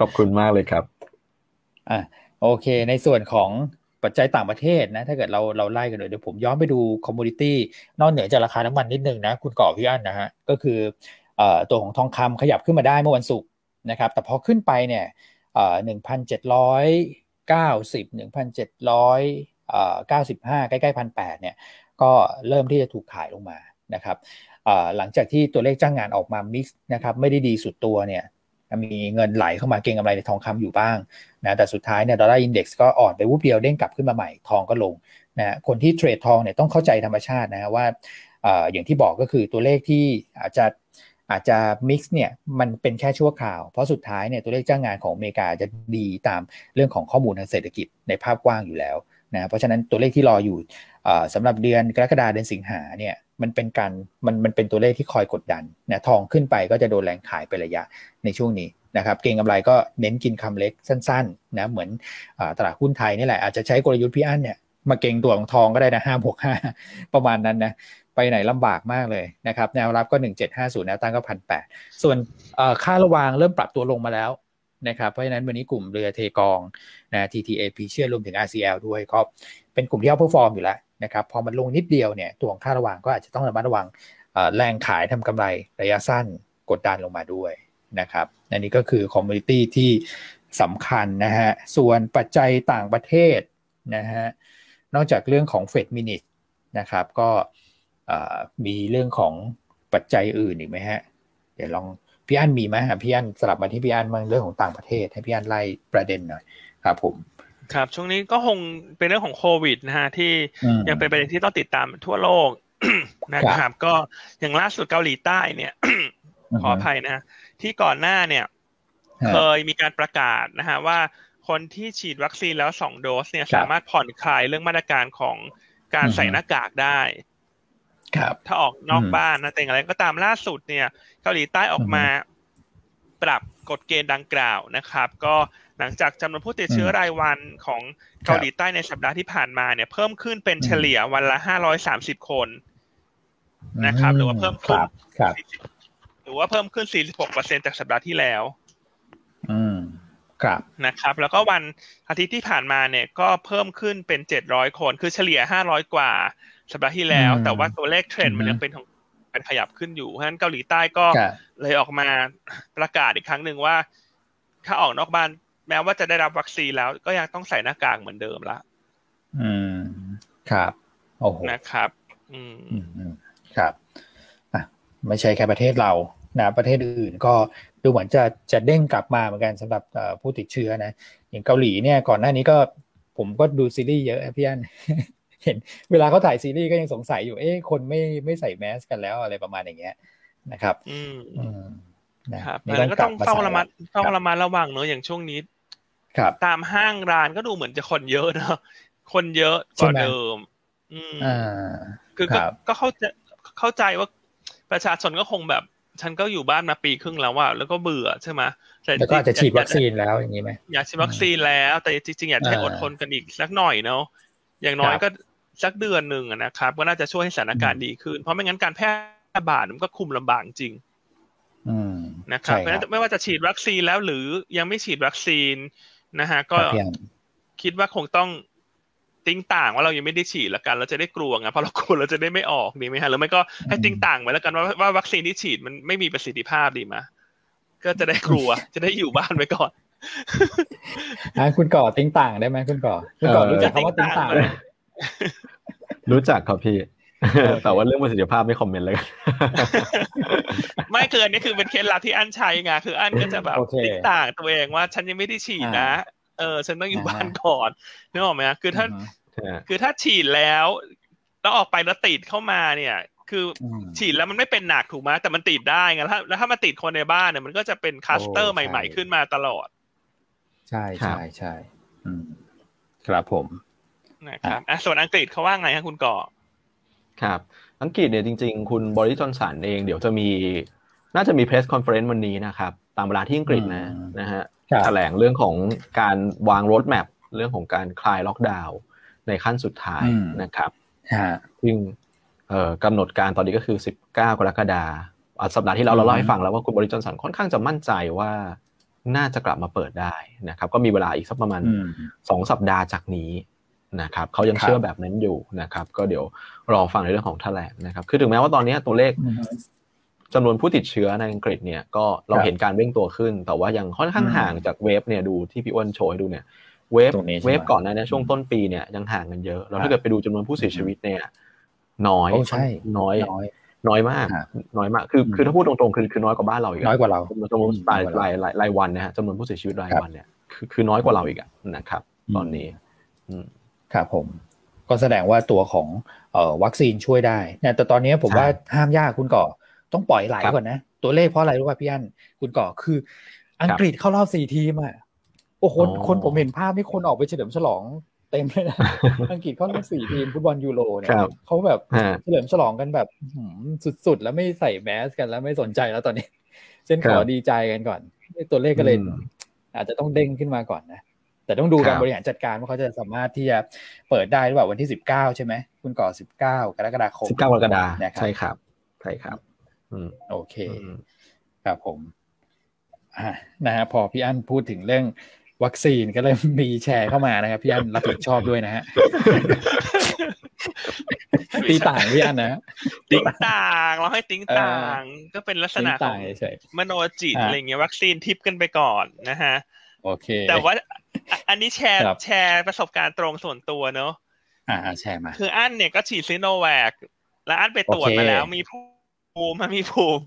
ขอบคุณมากเลยครับอ่าโอเค ในส่วนของปัจจัยต่างประเทศนะ ถ้าเกิดเราเราไล่กันเลยเดี๋ยวผมย้อนไปดู commodity นอกเหนือจากราคาน้ำมันนิดนึงนะ คุณก่อพี่อันนะฮะ ก็คืออตัวของทองคำขยับขึ้นมาได้เมื่อวันศุกร์นะครับ แต่พอขึ้นไปเนี่ยหนึ่งพันเจ็ดร้อยเก้าสิบหนึ่งพันเจ็ดร้อยเก้าสิบห้าใกล้ๆพันแปดเนี่ย ก็เริ่มที่จะถูกขายลงมานะครับหลังจากที่ตัวเลขจ้างงานออกมามิกซ์นะครับไม่ได้ดีสุดตัวเนี่ย มีเงินไหลเข้ามาเก็งกำไรในทองคำอยู่บ้างนะแต่สุดท้ายเนี่ย Dollar Index ก็อ่อนไปวุบเดียวเด้งกลับขึ้นมาใหม่ทองก็ลงนะคนที่ trade ทองเนี่ยต้องเข้าใจธรรมชาตินะว่าอย่างที่บอกก็คือตัวเลขที่อาจจะอาจจะมิกซ์เนี่ยมันเป็นแค่ชั่วคราว เพราะสุดท้ายเนี่ยตัวเลขจ้างงานของอเมริกาจะดีตามเรื่องของข้อมูลทางเศรษฐกิจในภาพกว้างอยู่แล้วนะเพราะฉะนั้นตัวเลขที่รออยู่สำหรับเดือนกรกฎาเดือนสิงหาเนี่ย มันเป็นการมันมันเป็นตัวเลขที่คอยกดดันนะทองขึ้นไปก็จะโดนแรงขายไประยะในช่วงนี้นะครับเก่งกำไรก็เน้นกินคำเล็กสั้นๆนะเหมือนตลาดหุ้นไทยนี่แหละอาจจะใช้กลยุทธ์พี่อั้นเนี่ยมาเก่งตัวของทองก็ได้นะห้าบวกห้าประมาณนั้นนะไปไหนลำบากมากเลยนะครับแนวรับก็1750แนวต้านก็พันแปดส่วนค่าระวางเริ่มปรับตัวลงมาแล้วนะครับเพราะฉะนั้นวันนี้กลุ่มเรือเทกองนะ TTAP เชื่อรวมถึง RCL ด้วยก็เป็นกลุ่มที่ outperform อยู่แล้ว นะครับพอมันลงนิดเดียวเนี่ยตัวของค่าระวางก็อาจจะต้องระมัดระวังแรงขายทำกำไรระยะสั้นกดดันลงมาด้วยนะครับอันนี้ก็คือ commodity ที่สำคัญนะฮะส่วนปัจจัยต่างประเทศนะฮะนอกจากเรื่องของเฟดมินิทนะครับก็มีเรื่องของปัจจัยอื่นอีกไหมฮะเดี๋ยวลองพี่อั้นมีไหมพี่อั้นสลับมาที่พี่อั้นมาเรื่องของต่างประเทศ ให้พี่อั้นไล่ประเด็นหน่อยครับผม ครับ ช่วงนี้ก็คงเป็นเรื่องของโควิดนะฮะที่ยังเป็นประเด็นที่ต้องติดตามทั่วโลกนะครับ ก็อย่างล่าสุดเกาหลีใต้เนี่ยขออภัยนะที่ก่อนหน้าเนี่ย เคยมีการประกาศนะฮะว่าคนที่ฉีดวัคซีนแล้วสองโดสเนี่ยสามารถผ่อนคลายเรื่องมาตรการของการใส่หน้ากากได้ครับถ้าออกนอกบ้านนะแต่อย่างไรก็ตามล่าสุดเนี่ย เกาหลีใต้ออกมาปรับกฎเกณฑ์ดังกล่าวนะครับ ก็ หลังจากจำนวนผู้ติดเชื้อรายวันของเกาหลีใต้ในสัปดาห์ที่ผ่านมาเนี่ย เพิ่มขึ้นเป็นเฉลี่ยวันละห้าร้อยสามสิบคนนะครับ หรือว่าเพิ่มขึ้นหรือว่าเพิ่มขึ้น46%จากสัปดาห์ที่แล้ว อืมครับนะครับ แล้วก็วันอาทิตย์ที่ผ่านมาเนี่ย ก็เพิ่มขึ้นเป็น700คน คือเฉลี่ย500กว่า สัปดาห์ที่แล้ว แต่ว่าตัวเลขเทรนด์มันยังเป็นของเป็นขยับขึ้นอยู่เพราะฉะนั้นเกาหลีใต้ก็เลยออกมาประกาศอีกครั้งหนึ่งว่า ถ้าออกนอกบ้าน แม้ว่าจะได้รับวัคซีนแล้ว ก็ยังต้องใส่หน้ากากเหมือนเดิมละอืมครับโอ้โหนะครับ อืมครับไม่ใช่แค่ประเทศเรานะประเทศอื่นก็ดูเหมือนจะจะเด้งกลับมาเหมือนกันสำหรับผู้ติดเชื้อนะอย่างเกาหลีเนี่ยก่อนหน้านี้ก็ผมก็ดูซีรีส์เยอะพี่อันเห็นเวลาเขาถ่ายซีรีส์ก็ยังสงสัยอยู่เอ๊ะคนไม่ไม่ใส่แมสกันแล้วอะไรประมาณอย่างเงี้ยนะครับ อืมอืม นะครับแล้วก็ต้องต้องระมัดต้องระมัดรระวังเนอะอย่างช่วงนี้ครับตามห้างร้านก็ดูเหมือนจะคนเยอะเนอะคนเยอะกว่าเดิม อืมอ่าคือคก็รับก็เข้าใจเข้าใจว่าประชาชนก็คงแบบ ฉันก็อยู่บ้านมาปีครึ่งแล้วว่าแล้วก็เบื่อใช่ไหมแต่แล้วก็อาจจะฉีดวัคซีนแล้วอย่างนี้ไหมอยากฉีดวัคซีนแล้ว แต่จริงๆอยากให้อ่าอดทนกันอีกสักหน่อยเนาะอย่างน้อยครับก็สักเดือนหนึ่งอะนะครับ ก็น่าจะช่วยให้สถานการณ์ดีขึ้น เพราะไม่งั้นการแพร่ระบาดมันก็คุมลำบากจริงอืม นะครับใช่เพราะฉะนั้นไม่ว่าจะฉีดวัคซีนแล้วหรือยังไม่ฉีดวัคซีนนะฮะก็ครับพี่อันคิดว่าคงต้องติ้งต่างว่าเรายังไม่ได้ฉีดแล้วกันเราจะได้กลัวไงเพราะเรากลัวเราจะได้ไม่ออกดีไหมฮะหรือไม่ก็ให้ติ้งต่างไว้แล้วกันว่าว่าวัคซีนที่ฉีดมันไม่มีประสิทธิภาพดีไหมก็จะได้กลัวจะได้อยู่บ้านไว้ก่อนอะคุณก่อติ้งต่างได้ไหมคุณก่อคุณก่อเออรู้จักคำว่าติ้งต่างไหมรู้จักครับพี่โอเค แต่ว่าเรื่องประสิทธิภาพไม่คอมเมนต์เลยกันไม่คืออันนี้คือเป็นเคล็ดลับที่อันใช้ไงคืออันก็จะแบบโอเคติ้งต่างตัวเองว่า ฉันยังไม่ได้ฉีดนะเออฉันต้องอยู่บ้านก่อนนึกออกไหมฮะคือถ้าคือถ้าฉีดแล้วแล้วออกไปแล้วติดเข้ามาเนี่ย คืออืมฉีดแล้วมันไม่เป็นหนักถูกไหมแต่มันติดได้ไงแล้วถ้าแล้วถ้ามันติดคนในบ้านเนี่ยมันก็จะเป็นคลัสเตอร์โอ้ใช่ใหม่ ๆ ขึ้นมาตลอด ใช่ครับใช่ใช่อืมครับผมนะครับอะส่วนอังกฤษเขาว่าไงฮะคุณก่อ ครับ อังกฤษเนี่ยจริง ๆ คุณบอริสจอห์นสันเองเดี๋ยวจะมี น่าจะมี press conference วันนี้นะครับ ตามเวลาที่อังกฤษนะอืมนะฮะครับแถลงเรื่องของการวาง roadmap เรื่องของการคลายล็อกดาวน์ในขั้นสุดท้ายนะครับฮะซึ่งเอ่อกำหนดการตอนนี้ก็คือ 19 กรกฎาคมอะสัปดาห์ที่แล้วเราเล่าให้ฟังแล้วว่าคุณบอริสจอห์นสันค่อนข้างจะมั่นใจว่าน่าจะกลับมาเปิดได้นะครับ ก็มีเวลาอีกสักประมาณอืมสองสัปดาห์จากนี้ นะครับเขายังครับเชื่อแบบนั้นอยู่นะครับ ก็เดี๋ยวรอฟังในเรื่องของแถลงนะครับ คือถึงแม้ว่าตอนนี้ตัวเลขอืมจำนวนผู้ติดเชื้อในอังกฤษเนี่ยก็เราครับเห็นการเร่งตัวขึ้น แต่ว่ายังค่อนข้างอืมห่างจากเวฟเนี่ยดูที่พี่อ้วนโชว์ให้ดูเนี่ยเวฟตรงนี้ใช่ไหมเวฟก่อนหนานี้ช่วงต้นปีเนี่ยยังห่างกันเยอะแล้วครัถ้าบเกิดไปดูจำนวนผู้เสียชีวิตเนี่ย น้อยโอ้ใช่น้อยน้อยน้อยมากครับน้อยมาก คืออืมคือถ้าพูดตรงๆคือคือน้อยกว่าบ้านเราอีกะน้อยกว่าเราจำนวนอืมรายน้อยกว่าเรารายรายรายวันนะฮะจำนวนผู้เสียชีวิตรายครับวันเนี่ยคือคือน้อยกว่าเราอีกอะนะครับอืมตอนนี้ อืม ครับผมก็แสดงว่าตัวของเอ่อวัคซีนช่วยได้เนี่ยแต่ตอนนี้ผมใช่ว่าห้ามยากคุณก่อต้องปล่อยไหลครับก่อนนะ ตัวเลขเพราะอะไรรู้ป่ะพี่อันคุณก่อคือ อังกฤษเข้ารอบสี่ทีมอะโอ้โหคนอ๋อคนผมเห็นภาพนี่คนออกไปเฉลิมฉลองเต็มเลยนะอังกฤษเข้ารอบสี่ทีมฟุตบอลยูโรเนี่ยครับเขาแบบฮะเฉลิมฉลองกันแบบอื้อหือสุดๆ แล้วไม่ใส่แมสกันแล้วไม่สนใจแล้วตอนนี้เช่นขอครับดีใจกันก่อนตัวเลขก็เลยอืมอาจจะต้องเด้งขึ้นมาก่อนนะ แต่ต้องดูครัการบบริหารจัดการว่าเขาจะสามารถที่จะเปิดได้หรือเปล่าวันที่สิบเก้าใช่ไหมคุณก่อสิบเก้ากรกฎาคมสิบเก้ากรกฎาคมนะครับใช่ครับใช่ครับอืมโอเคอืมครับผมอ่านะฮะพอพี่อั้นพูดถึงเรื่องวัคซีนก็เลยมีแชร์เข้ามานะครับ พี่อั้นรับผิดชอบด้วยนะฮะตีต่างพี่อั้นนะฮะติ้งต่างเราให้ติ้งต่าง ก็เป็นลักษตีณะขต่าองงเฉยมโนจิตอ่าอะไรเงี้ยวัคซีนทิปกันไปก่อนนะฮะๆ โอเค แต่ว่าอะอันนี้แชร์ครับแชร์ประสบการณ์ตรงส่วนตัวเนอะอ่าแชร์มา คืออันเนี่ยก็ฉีดซิโนแวคแล้วอันไปตรวจโอเคมาแล้วมีภูมิมีภูมิ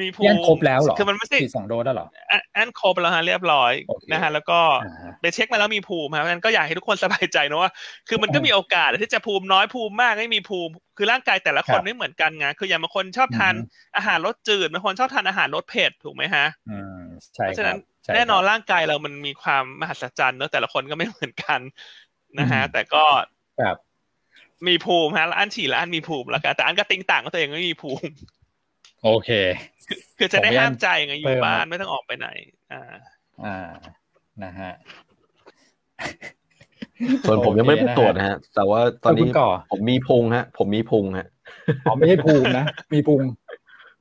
มีภูพี่อั้มินครบแล้วเหรอคือมันไม่ใช่ฉีดสองโดสแล้วเหรออันอันครบแล้วฮะเรียบร้อยโอเคนะฮะแล้วก็อ่าฮะไปเช็คมาแล้วมีภูมิครับงั้นก็อยากให้ทุกคนสบายใจนะว่าคือมันก็อ่ามีมีโอกาสที่จะภูมิน้อยภูมิมากไม่มีภูมิ คือร่างกายแต่ละคครันบไม่เหมือนกันไงคืออย่างบางคนชอบทานอือฮึอาหารรสจืดบางคนชอบทานอาหารรสเผ็ดถูกไหมฮะอืมใช่เพราะฉะนั้นครับใช่ แน่นอนครับร่างกายเรามันมีความมหัศจรรย์เนอะแต่ละคนก็ไม่เหมือนกันนะฮะอืมแต่ก็ครับมีภูมิฮะแล้วอันฉีดแล้วอันมีภูมิแล้วกันแต่อันก็ติ้งต่างก็ตัวเองไม่มีภูมิ โอเค คือจะได้ผมไม่ห้ามใจไงอเพิ่ยู่มบ้านนะไม่ต้องออกไปไหน อ่า อ่านะฮะส่วนผมยังไม่ได้ไปตรวจนะฮะ แต่ว่าตอนเอาคุนี้ณก่อผมมีพุงฮะ ผมมีพุงฮะอ๋อไม่ใช่ภูมินะ มีพุง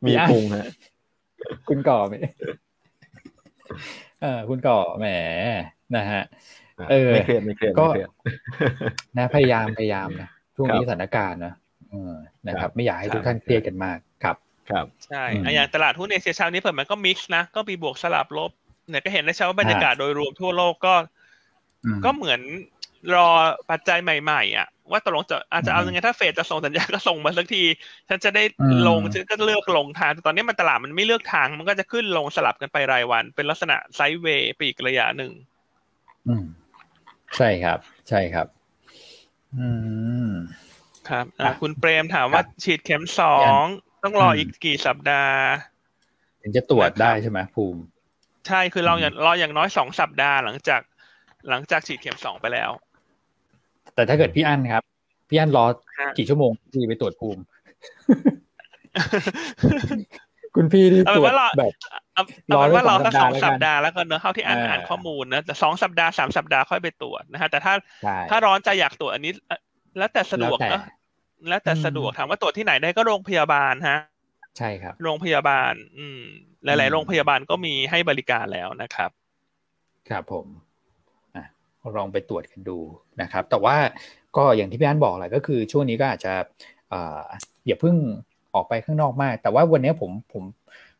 มีมีอะพุงฮะ คุณก่อไหม เออคุณก่อแหมนะฮะเออไม่เครียดไม่เครียดก็ไม่เครียดนะพยายามพยายามนะช่วงนี้ครับสถานการณ์นะเออนะคครัรับบไม่อยากให้ครับทุกท่านเครียดกันมากครับ ครับใช่อืมอะอย่างตลาดหุ้นเอเชียเช้านี้เปิดมันก็มิกซ์นะก็มีบวกสลับลบเนี่ยก็เห็นได้ชัดว่าบรรยากาศโดยรวมทั่วโลกก็อืมก็เหมือนรอปัจจัยใหม่ ๆ อะ ว่าตกลงจะอาจจะเอาอืมยังไงถ้าเฟดจะส่งสัญญาณก็ส่งมาสักทีฉันจะได้อืมลงฉันก็เลือกลงทางแต่ตอนนี้มันตลาดมันไม่เลือกทาง มันก็จะขึ้นลงสลับกันไปรายวัน เป็นลักษณะไซด์เวย์ไปอีกระยะหนึ่งอืมใช่ครับ ใช่ครับ อืมครับคุณเปรมถามว่าฉีดเข็มสองต้องรออีกกี่สัปดาห์ ถึงจะตรวจได้ใช่ไหมภูมิ ใช่คือเราอย่างรออย่างน้อยสองสัปดาห์หลังจาก หลังจากฉีดเข็มสองไปแล้ว แต่ถ้าเกิดพี่อั้นครับ พี่อั้นรอกี่ชั่วโมงที่ไปตรวจภูมิ คุณพี่ที่ตรวจแบบรอว่าเราสักสองสัปดาห์แล้วก็เนื้อเข้าที่อ่านอ่านข้อมูลนะแต่สองสัปดาห์สามสัปดาห์ค่อยไปตรวจนะฮะแต่ถ้าถ้าร้อนใจอยากตรวจอันนี้ แล้วแต่สะดวกนะแล้วแต่สะดวกถามว่าตรวจที่ไหนได้ก็โรงพยาบาลฮะ ใช่ครับ โรงพยาบาล อืม หลาย ๆ โรงพยาบาลก็มีให้บริการแล้วนะครับ ครับผมอะ ลองไปตรวจกันดูนะครับ แต่ว่าก็อย่างที่พี่อันบอกแหละก็คือช่วงนี้ก็อาจจะอย่าเพิ่งออกไปข้างนอกมาก แต่ว่าวันนี้ผมผม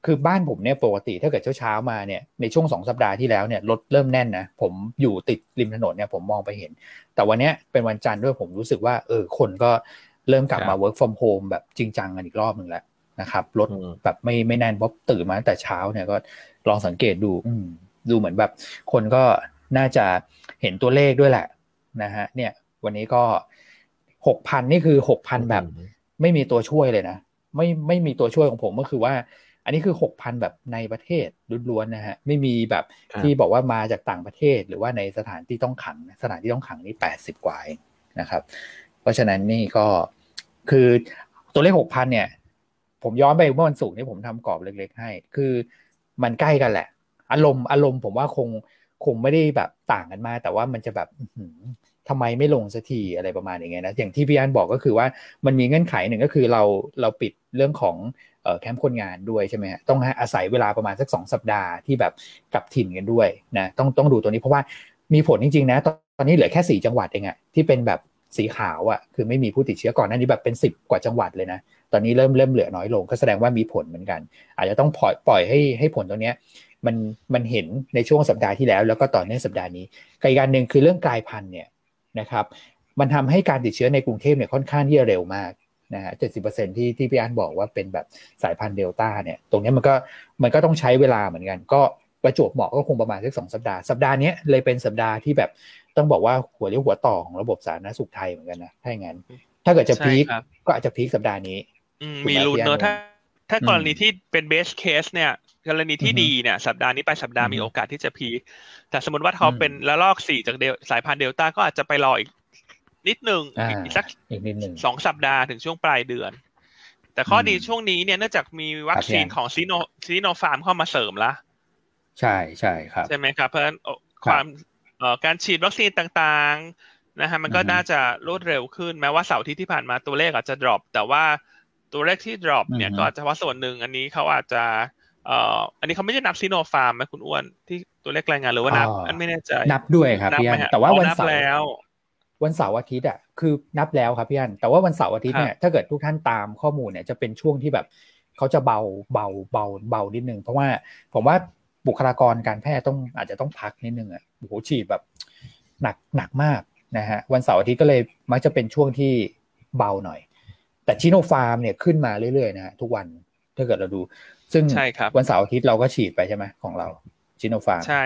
คือบ้านผมเนี่ยปกติถ้าเกิดเช้าเช้ามาเนี่ยในช่วงสองสัปดาห์ที่แล้วเนี่ยรถเริ่มแน่นนะผมอยู่ติดริมถนนเนี่ยผมมองไปเห็น แต่วันนี้เป็นวันจันทร์ด้วยผมรู้สึกว่าเออคนก็เริ่มกลับมา work from home แบบจริงจังกันอีกรอบหนึ่งแล้วนะครับรถแบบไม่ไม่แน่นเพราะตื่นมาตั้งแต่เช้าเนี่ยก็ลองสังเกตดูอืดูเหมือนแบบคนก็ น่าจะเห็นตัวเลขด้วยแหละนะฮะเนี่ยวันนี้ก็หกพันนี่คือหกพันแบบ ไม่มีตัวช่วยเลยนะ ไม่ไม่มีตัวช่วยของผมก็คือว่า อันนี้คือหกพันแบบในประเทศล้วนๆนะฮะไม่มีแบบที่บอกว่ามาจากต่างประเทศ หรือว่าในสถานที่ต้องขัง สถานที่ต้องขังนี่แปดสิบกว่านะครับ เพราะฉะนั้นนี่ก็คือตัวเลขหกพันเนี่ย ผมย้อนไปเมื่อวันศุกร์นี่ผมทำกรอบเล็ก ๆ ให้ คือมันใกล้กันแหละ อารมณ์อารมณ์ผมว่าคง คงไม่ได้แบบต่างกันมาก แต่ว่ามันจะแบบทำไมไม่ลงสักทีอะไรประมาณอย่างเงี้ยนะอย่างที่พี่อันบอกก็คือว่ามันมีเงื่อนไขหนึ่งก็คือเราเราปิดเรื่องของแคมป์คนงานด้วยใช่ไหมฮะต้องอาศัยเวลาประมาณสักสองสัปดาห์ที่แบบกลับถิ่นกันด้วยนะต้องต้องดูตัวนี้เพราะว่ามีผลจริงๆนะตอนนี้เหลือแค่สี่จังหวัดเองอะที่เป็นแบบสีขาวอะคือไม่มีผู้ติดเชื้อก่อนหน้านี้แบบเป็นสิบกว่าจังหวัดเลยนะตอนนี้เริ่มเริ่มเหลือน้อยลงก็แสดงว่ามีผลเหมือนกัน อาจจะต้องปล่อยปล่อยให้ให้ผลตรงนี้ มันมันเห็นในช่วงสัปดาห์ที่แล้ว แล้วก็ต่อเนื่องสัปดาห์นี้กอีกการหนึ่งคือเรื่องกลายพันธุ์เนี่ยนะครับมันทำให้การติดเชื้อในกรุงเทพเนี่ยค่อนข้างที่จะเร็วมากนะฮะเจ็ดสิบเปอร์เซ็นที่ที่พี่อันบอกว่าเป็นแบบสายพันธุ์เดลต้าเนี่ย ตรงนี้มันก็มันก็ต้องใช้เวลาเหมือนกัน ก็ประจวบเหมาะก็คงประมาณสักสองสัปดาห์ สัปดาห์นี้เลยเป็นสัปดาห์ที่แบบต้องบอกว่าหัวเรียวหัวต่อของระบบสาธารณสุขไทยเหมือนกันนะถ้าอย่างนั้น ถ้าเกิดจะ peak ก็อาจจะ peak สัปดาห์นี้มีลุ้นเนอะถ้าถ้ากรณีที่เป็น best case เนี่ย กรณีที่ดีเนี่ยสัปดาห์นี้ไปสัปดาห์มีโอกาสที่จะ peak แต่สมมติว่าเขาเป็นระลอกสี่จากเดลสายพันธุ์เดลต้าก็อาจจะไปรออีกนิดนึงอีกสักสองสัปดาห์ถึงช่วงปลายเดือน แต่ข้อดีช่วงนี้เนี่ยเนื่องจากมีวัคซีนของซีโนซีโนฟาร์มเข้ามาเสริมละใช่ใช่ครับ ใช่ไหมครับ เพราะฉะนั้นความการฉีดวัคซีนต่างๆนะฮะมันก็น่าจะรวดเร็วขึ้นแม้ว่าเสาร์ที่ที่ผ่านมาตัวเลขอาจจะ drop แต่ว่าตัวเลขที่ drop เนี่ยก็อาจจะว่าส่วนหนึ่งอันนี้เขาอาจจะเอ่ออันนี้เขาไม่ได้นับซีโนฟาร์มไหมคุณอ้วนที่ตัวเลขรายงานหรือว่านับอันไม่แน่ใจนับด้วยครับพี่อันแต่ว่าวันเสาร์วันเสาร์อาทิตย์อะคือนับแล้วครับพี่อันแต่ว่าวันเสาร์อาทิตย์เนี่ยถ้าเกิดทุกท่านตามข้อมูลเนี่ยจะเป็นช่วงที่แบบเขาจะเบาเบาเบาเบานิดนึงเพราะว่าผมว่าบุคลากรการแพทย์ต้องอาจจะต้องพักนิดนึงอะโอ้โหฉีดแบบหนักหนักมากนะฮะวันเสาร์อาทิตย์ก็เลยมักจะเป็นช่วงที่เบาหน่อย แต่ชิโนฟาร์มเนี่ยขึ้นมาเรื่อยๆนะฮะทุกวันถ้าเกิดเราดู ซึ่งวันเสาร์อาทิตย์เราก็ฉีดไปใช่ไหมของเราชิโนฟาร์มใช่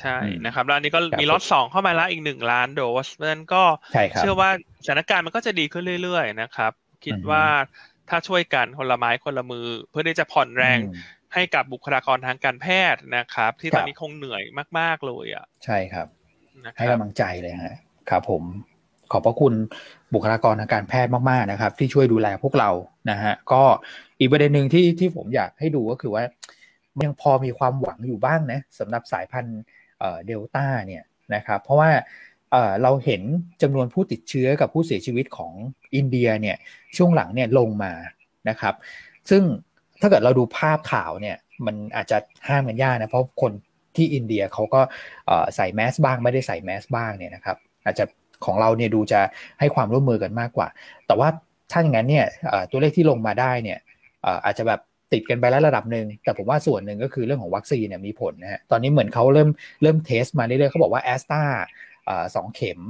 ใช่นะครับแล้วอันนี้ก็มีล็อตสองเข้ามาแล้วอีกหนึ่งล้านโดสเพราะฉะนั้นก็เชื่อว่าสถานการณ์มันก็จะดีขึ้นเรื่อยๆนะครับ คิดว่าถ้าช่วยกันคนละไม้คนละมือ เพื่อที่จะผ่อนแรงให้กับบุคลากรทางการแพทย์นะครับ ที่ตอนนี้คงเหนื่อยมาก ๆเลยอะใช่ครับให้กำลังใจเลยฮะครับผมขอบพระคุณบุคลากรทางการแพทย์มากๆนะครับ ที่ช่วยดูแลพวกเรานะฮะก็ อีกประเด็นหนึ่งที่ที่ผมอยากให้ดูก็คือว่ายังพอมีความหวังอยู่บ้างนะสำหรับสายพันธุ์เดลต้าเนี่ยนะครับเพราะว่าเราเห็นจำนวนผู้ติดเชื้อกับผู้เสียชีวิตของอินเดียเนี่ยช่วงหลังเนี่ยลงมานะครับ ซึ่งถ้าเกิดเราดูภาพข่าวเนี่ยมันอาจจะห้ามกันยากนะเพราะคนที่อินเดียเขาก็ใส่แมสบ้างไม่ได้ใส่แมสบ้างเนี่ยนะครับอาจจะของเราเนี่ยดูจะให้ความร่วมมือกันมากกว่า แต่ว่าถ้าอย่างนั้นเนี่ยตัวเลขที่ลงมาได้เนี่ย อาจจะแบบติดกันไปแล้วระดับหนึ่งแต่ผมว่าส่วนหนึ่งก็คือเรื่องของวัคซีนเนี่ยมีผลนะฮะตอนนี้เหมือนเขาเริ่มเริ่มเทสมาเรื่อยๆเขาบอกว่าแอสตราสองเข็ม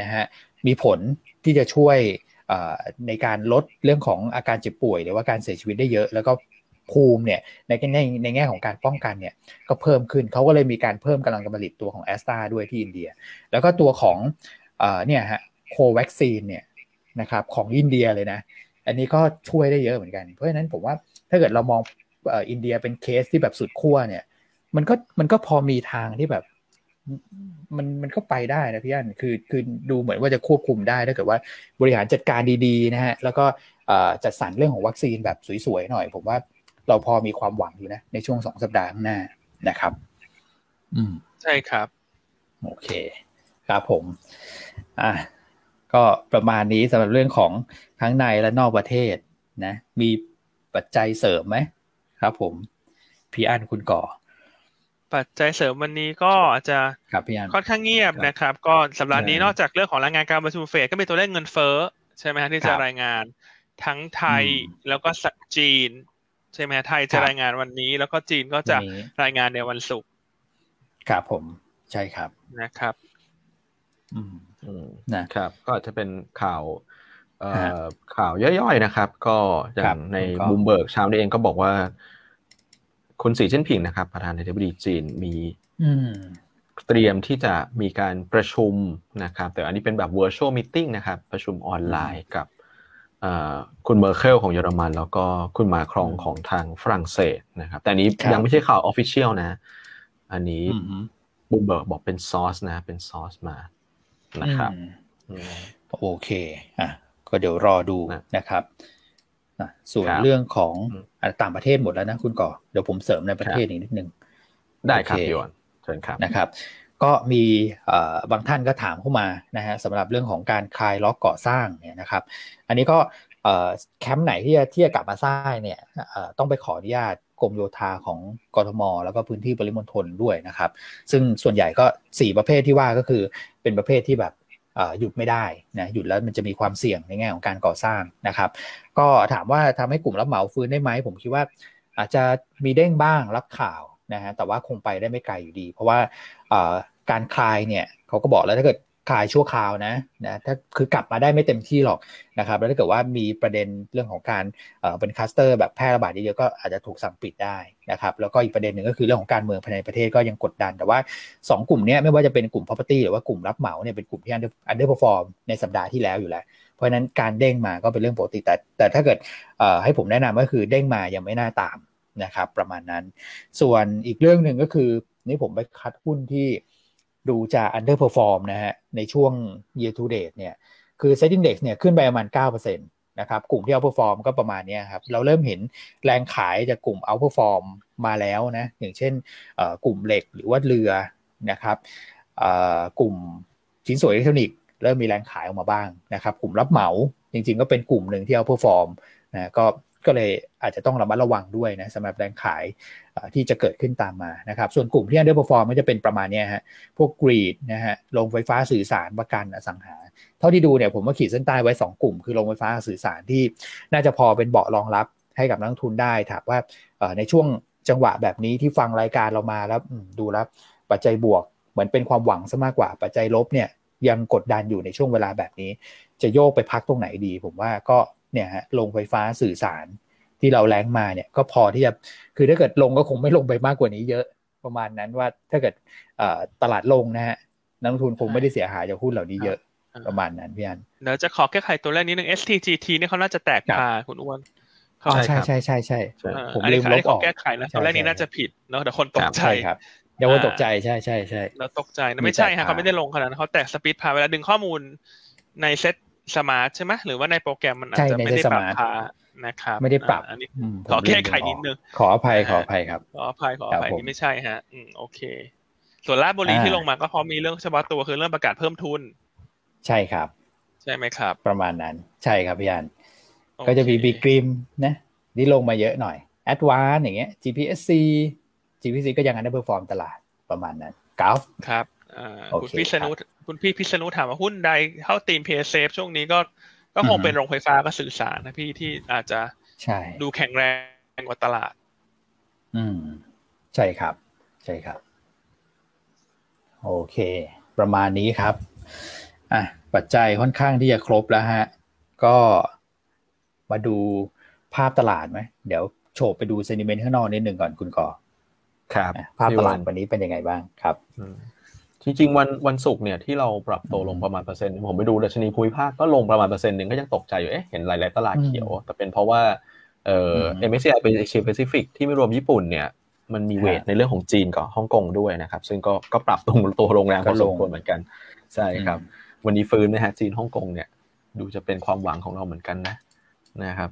นะฮะมีผลที่จะช่วยในการลดเรื่องของอาการเจ็บป่วย หรือว่าการเสียชีวิตได้เยอะ แล้วก็ภูมิเนี่ยในในในแง่ของการป้องกันเนี่ยก็เพิ่มขึ้นเขาก็เลยมีการเพิ่มกำลังการผลิตตัวของแอสตราด้วยที่อินเดีย แล้วก็ตัวของอเนี่ยฮะโควัคซีนเนี่ยนะครับของอินเดียเลยนะ อันนี้ก็ช่วยได้เยอะเหมือนกัน เพราะฉะนั้นผมว่าถ้าเกิดเรามองอินเดียเป็นเคสที่แบบสุดขั้วเนี่ย มันก็มันก็พอมีทางที่แบบมันมันก็ไปได้นะพี่อันคือคือดูเหมือนว่าจะควบคุมได้ถ้าเกิดว่าบริหารจัดการดีๆนะฮะแล้วก็จัดสรรเรื่องของวัคซีนแบบสวยๆหน่อย ผมว่าเราพอมีความหวังอยู่นะ ในช่วงสองสัปดาห์ข้างหน้านะครับ อืมใช่ครับ โอเค ครับผม อะก็ประมาณนี้สำหรับเรื่องของ ทั้งในและนอกประเทศนะมีปัจจัยเสริมไหมครับผมพี่อันคุณก่อ ปัจจัยเสริมวันนี้ก็จะครับพี่อันค่อนข้างเงียบนะครับ ก็สัปดาห์นี้นอกจากเรื่องของรายงานการประชุมเฟดก็มีตัวเลขเงินเฟ้อใช่ไหมฮะที่จะรายงานทั้งไทยแล้วก็จีน ใช่ไหมไทยจะรายงานวันนี้ แล้วก็จีนก็จะรายงานในวันศุกร์ครับผมใช่ครับนะครับ อืมนะครับ ก็จะเป็นข่าว ข่าวย่อยๆนะครับ ก็อย่างในบูมเบิร์กเช้านี้เองก็บอกว่า คุณสีจิ้นผิงนะครับ ประธานาธิบดีจีนมีเตรียมที่จะมีการประชุมนะครับ แต่อันนี้เป็นแบบ virtual meeting นะครับ ประชุมออนไลน์กับคุณเมอร์เคิลของเยอรมัน แล้วก็คุณมาครงของทางฝรั่งเศสนะครับ แต่นี้ยังไม่ใช่ข่าว official นะ อันนี้บูเบิร์กบอกเป็น source นะ เป็นซอสมานะครับโอเคอะ ก็เดี๋ยวรอดูนะครับส่วนเรื่องของต่างประเทศหมดแล้วนะคุณก่อเดี๋ยวผมเสริมในประเทศอีกนิดนึงได้ครับพี่วอนเชิญครับนะครับ ก็มีบางท่านก็ถามเข้ามานะฮะสำหรับเรื่องของการคลายล็อกก่อสร้างเนี่ยนะครับ อันนี้ก็แคมป์ไหนที่จะที่จะกลับมาสร้างเนี่ยต้องไปขออนุญาตกรมโยธาของกรทม แล้วก็พื้นที่ปริมณฑลด้วยนะครับ ซึ่งส่วนใหญ่ก็ 4 ประเภทที่ว่าก็คือเป็นประเภทที่แบบ หยุดไม่ได้นะหยุดแล้วมันจะมีความเสี่ยงในแง่ของการก่อสร้างนะครับ ก็ถามว่าทำให้กลุ่มรับเหมาฟื้นได้ไหมผมคิดว่าอาจจะมีเด้งบ้างรับข่าวนะฮะแต่ว่าคงไปได้ไม่ไกลอยู่ดี เพราะว่าการคลายเนี่ยเขาก็บอกแล้วถ้าเกิด คลายชั่วคราวนะนะถ้าคือกลับมาได้ไม่เต็มที่หรอกนะครับ แล้วถ้าเกิดว่ามีประเด็นเรื่องของการเป็นคัสเตอร์แบบแพร่ระบาดเยอะๆก็อาจจะถูกสั่งปิดได้นะครับ แล้วก็อีกประเด็นหนึ่งก็คือเรื่องของการเมืองภายในประเทศก็ยังกดดัน แต่ว่า 2 กลุ่มนี้ไม่ว่าจะเป็นกลุ่ม property หรือว่ากลุ่มรับเหมาเนี่ยเป็นกลุ่มที่ underperform ในสัปดาห์ที่แล้วอยู่แล้ว เพราะฉะนั้นการเด้งมาก็เป็นเรื่องปกติแต่ แต่ถ้าเกิดให้ผมแนะนำก็คือเด้งมายังไม่น่าตามนะครับ ประมาณนั้น ส่วนอีกเรื่องหนึ่งก็คือนี่ผมไปคัดหุ้นที่ ดูจะ underperform นะฮะในช่วง year to date เนี่ยคือ set index เนี่ยขึ้นไปประมาณ 9%นะครับกลุ่มที่ outperform ก็ประมาณนี้ครับเราเริ่มเห็นแรงขายจากกลุ่ม outperform มาแล้วนะอย่างเช่นกลุ่มเหล็กหรือว่าเรือนะครับกลุ่มชิ้นส่วนอิเล็กทรอนิกส์เริ่มมีแรงขายออกมาบ้างนะครับกลุ่มรับเหมาจริงๆ ก็เป็นกลุ่มหนึ่งที่ outperform นะก็ก็เลยอาจจะต้องระมัดระวังด้วยนะสำหรับแรงขาย ที่จะเกิดขึ้นตามมานะครับ ส่วนกลุ่มที่ underperform มันจะเป็นประมาณนี้ฮะ พวกกรีดนะฮะ โรงไฟฟ้าสื่อสารประกันอสังหา เท่าที่ดูเนี่ยผมว่าขีดเส้นใต้ไว้ 2 กลุ่ม คือโรงไฟฟ้าสื่อสารที่น่าจะพอเป็นเบาะรองรับให้กับนักทุนได้ ถามว่าในช่วงจังหวะแบบนี้ที่ฟังรายการเรามาแล้วดูแล้วปัจจัยบวกเหมือนเป็นความหวังซะมากกว่า ปัจจัยลบเนี่ยยังกดดันอยู่ในช่วงเวลาแบบนี้ จะโยกไปพักตรงไหนดี ผมว่าก็เนี่ยฮะลงไฟฟ้าสื่อสาร ที่เราแรงมาเนี่ยก็พอที่จะคือถ้าเกิดลงก็คงไม่ลงไปมากกว่านี้เยอะประมาณนั้นว่าถ้าเกิดตลาดลงนะฮะนักลงทุนคงไม่ได้เสียหายจากหุ้นเหล่านี้เยอะประมาณนั้นพี่อันเดี๋ยวจะขอแก้ไขตัวแรกนิดนึง STGT นี่เขาน่าจะแตกพาร์คุณอ้วนใช่ใช่ใช่ใช่ผมลืมลบออกแก้ไขนะตัวแรกนี้น่าจะผิดเนาะแต่คนตกใจครับเดี๋ยวคนตกใจใช่ใช่ใช่แล้วตกใจนะไม่ใช่ฮะเขาไม่ได้ลงขนาดนั้นเขาแตก split พาร์เวลาดึงข้อมูลใน SETSMART ใช่ไหมหรือว่าในโปรแกรมมันอาจจะไม่ได้ปรับพาร์ นะครับ ไม่ได้ปรับอันนี้ขอแก้ไขนิดนึงขออภัยขออภัยครับ ขออภัยขออภัยนี่ไม่ใช่ฮะ อืมโอเค ส่วนราชบุรีที่ลงมาก็เพราะมีเรื่องเฉพาะตัวคือเรื่องประกาศเพิ่มทุน ใช่ครับ ใช่ไหมครับ ประมาณนั้น ใช่ครับพี่อันก็จะมี B.Grimm นะที่ลงมาเยอะหน่อยแอดวานอย่างเงี้ย GPSC GPC ก็ยัง underperform ตลาดประมาณนั้นกราฟครับคุณพิษณุคุณพี่พิษณุถามว่าหุ้นใดเข้าตีมเพย์เซฟช่วงนี้ก็ ก็คงเป็นโรงไฟฟ้าก็สื่อสารนะพี่ที่อาจจะใช่ดูแข็งแรงกว่าตลาด อืม ใช่ครับ ใช่ครับ โอเค ประมาณนี้ครับ อะ ปัจจัยค่อนข้างที่จะครบแล้วฮะ ก็มาดูภาพตลาดไหม เดี๋ยวโฉบไปดูเซนิเมนต์ข้างนอกนิดหนึ่งก่อนคุณก่อครับ ภาพตลาดวันนี้เป็นยังไงบ้างครับ จริงๆวันวันศุกร์เนี่ยที่เราปรับตัวลงประมาณเปอร์เซ็นต์ผมไปดูดัชนีภูมิภาคก็ลงประมาณเปอร์เซ็นต์หนึ่งก็ยังตกใจอยู่เอ๊ะเห็นหลายๆตลาดเขียว แต่เป็นเพราะว่าเอ่อ MSCI เป็น Asia Pacific ที่ไม่รวมญี่ปุ่นเนี่ยมันมีเวทในเรื่องของจีนกับฮ่องกงด้วยนะครับ ซึ่งก็ก็ปรับตัวตัวโรงแรมพอสมควรเหมือนกัน ใช่ครับ วันนี้ฟื้นนะฮะจีนฮ่องกงเนี่ย ดูจะเป็นความหวังของเราเหมือนกันนะนะครับ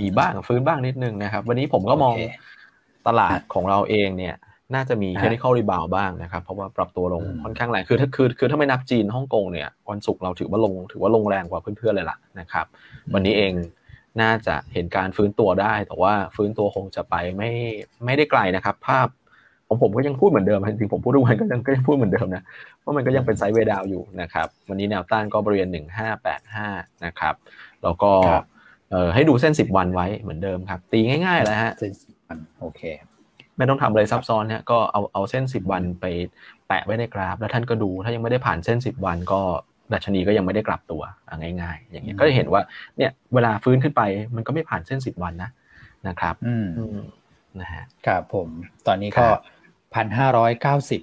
มีบ้างฟื้นบ้างนิดนึงนะครับ วันนี้ผมก็มองตลาดของเราเองเนี่ย น่าจะมี technical rebound บ้างนะครับเพราะว่าปรับตัวลงค่อนข้างแรงคือถ้าคือคือถ้าไม่นับจีนฮ่องกงเนี่ยวันศุกร์เราถือว่าลงถือว่าลงแรงกว่าเพื่อนๆเลยล่ะนะครับ วันนี้เองน่าจะเห็นการฟื้นตัวได้ แต่ว่าฟื้นตัวคงจะไปไม่ไม่ได้ไกลนะครับ ภาพของผมก็ยังพูดเหมือนเดิมจริงๆผมพูดทุกวันก็ยังก็ยังพูดเหมือนเดิมนะเพราะมันก็ยังเป็นไซด์เวดาวอยู่นะครับ วันนี้แนวต้านก็บริเวณหนึ่งห้าแปดห้านะครับแล้วก็เอ่อให้ดูเส้นสิบวันไว้เหมือนเดิมครับ ตีง่ายๆแล้วฮะเส้นสิบวันโอเค ไม่ต้องทำอะไรซับซ้อนเนี่ยก็เอาเอาเส้นสิบวันไปแปะไว้ในกราฟ แล้วท่านก็ดูถ้ายังไม่ได้ผ่านเส้นสิบวันก็ดัชนีก็ยังไม่ได้กลับตัวง่าย ๆ อย่างเงี้ยก็จะเห็นว่าเนี่ยเวลาฟื้นขึ้นไปมันก็ไม่ผ่านเส้นสิบวันนะนะครับอืมนะฮะครับผมตอนนี้ก็พันห้าร้อยเก้าสิบ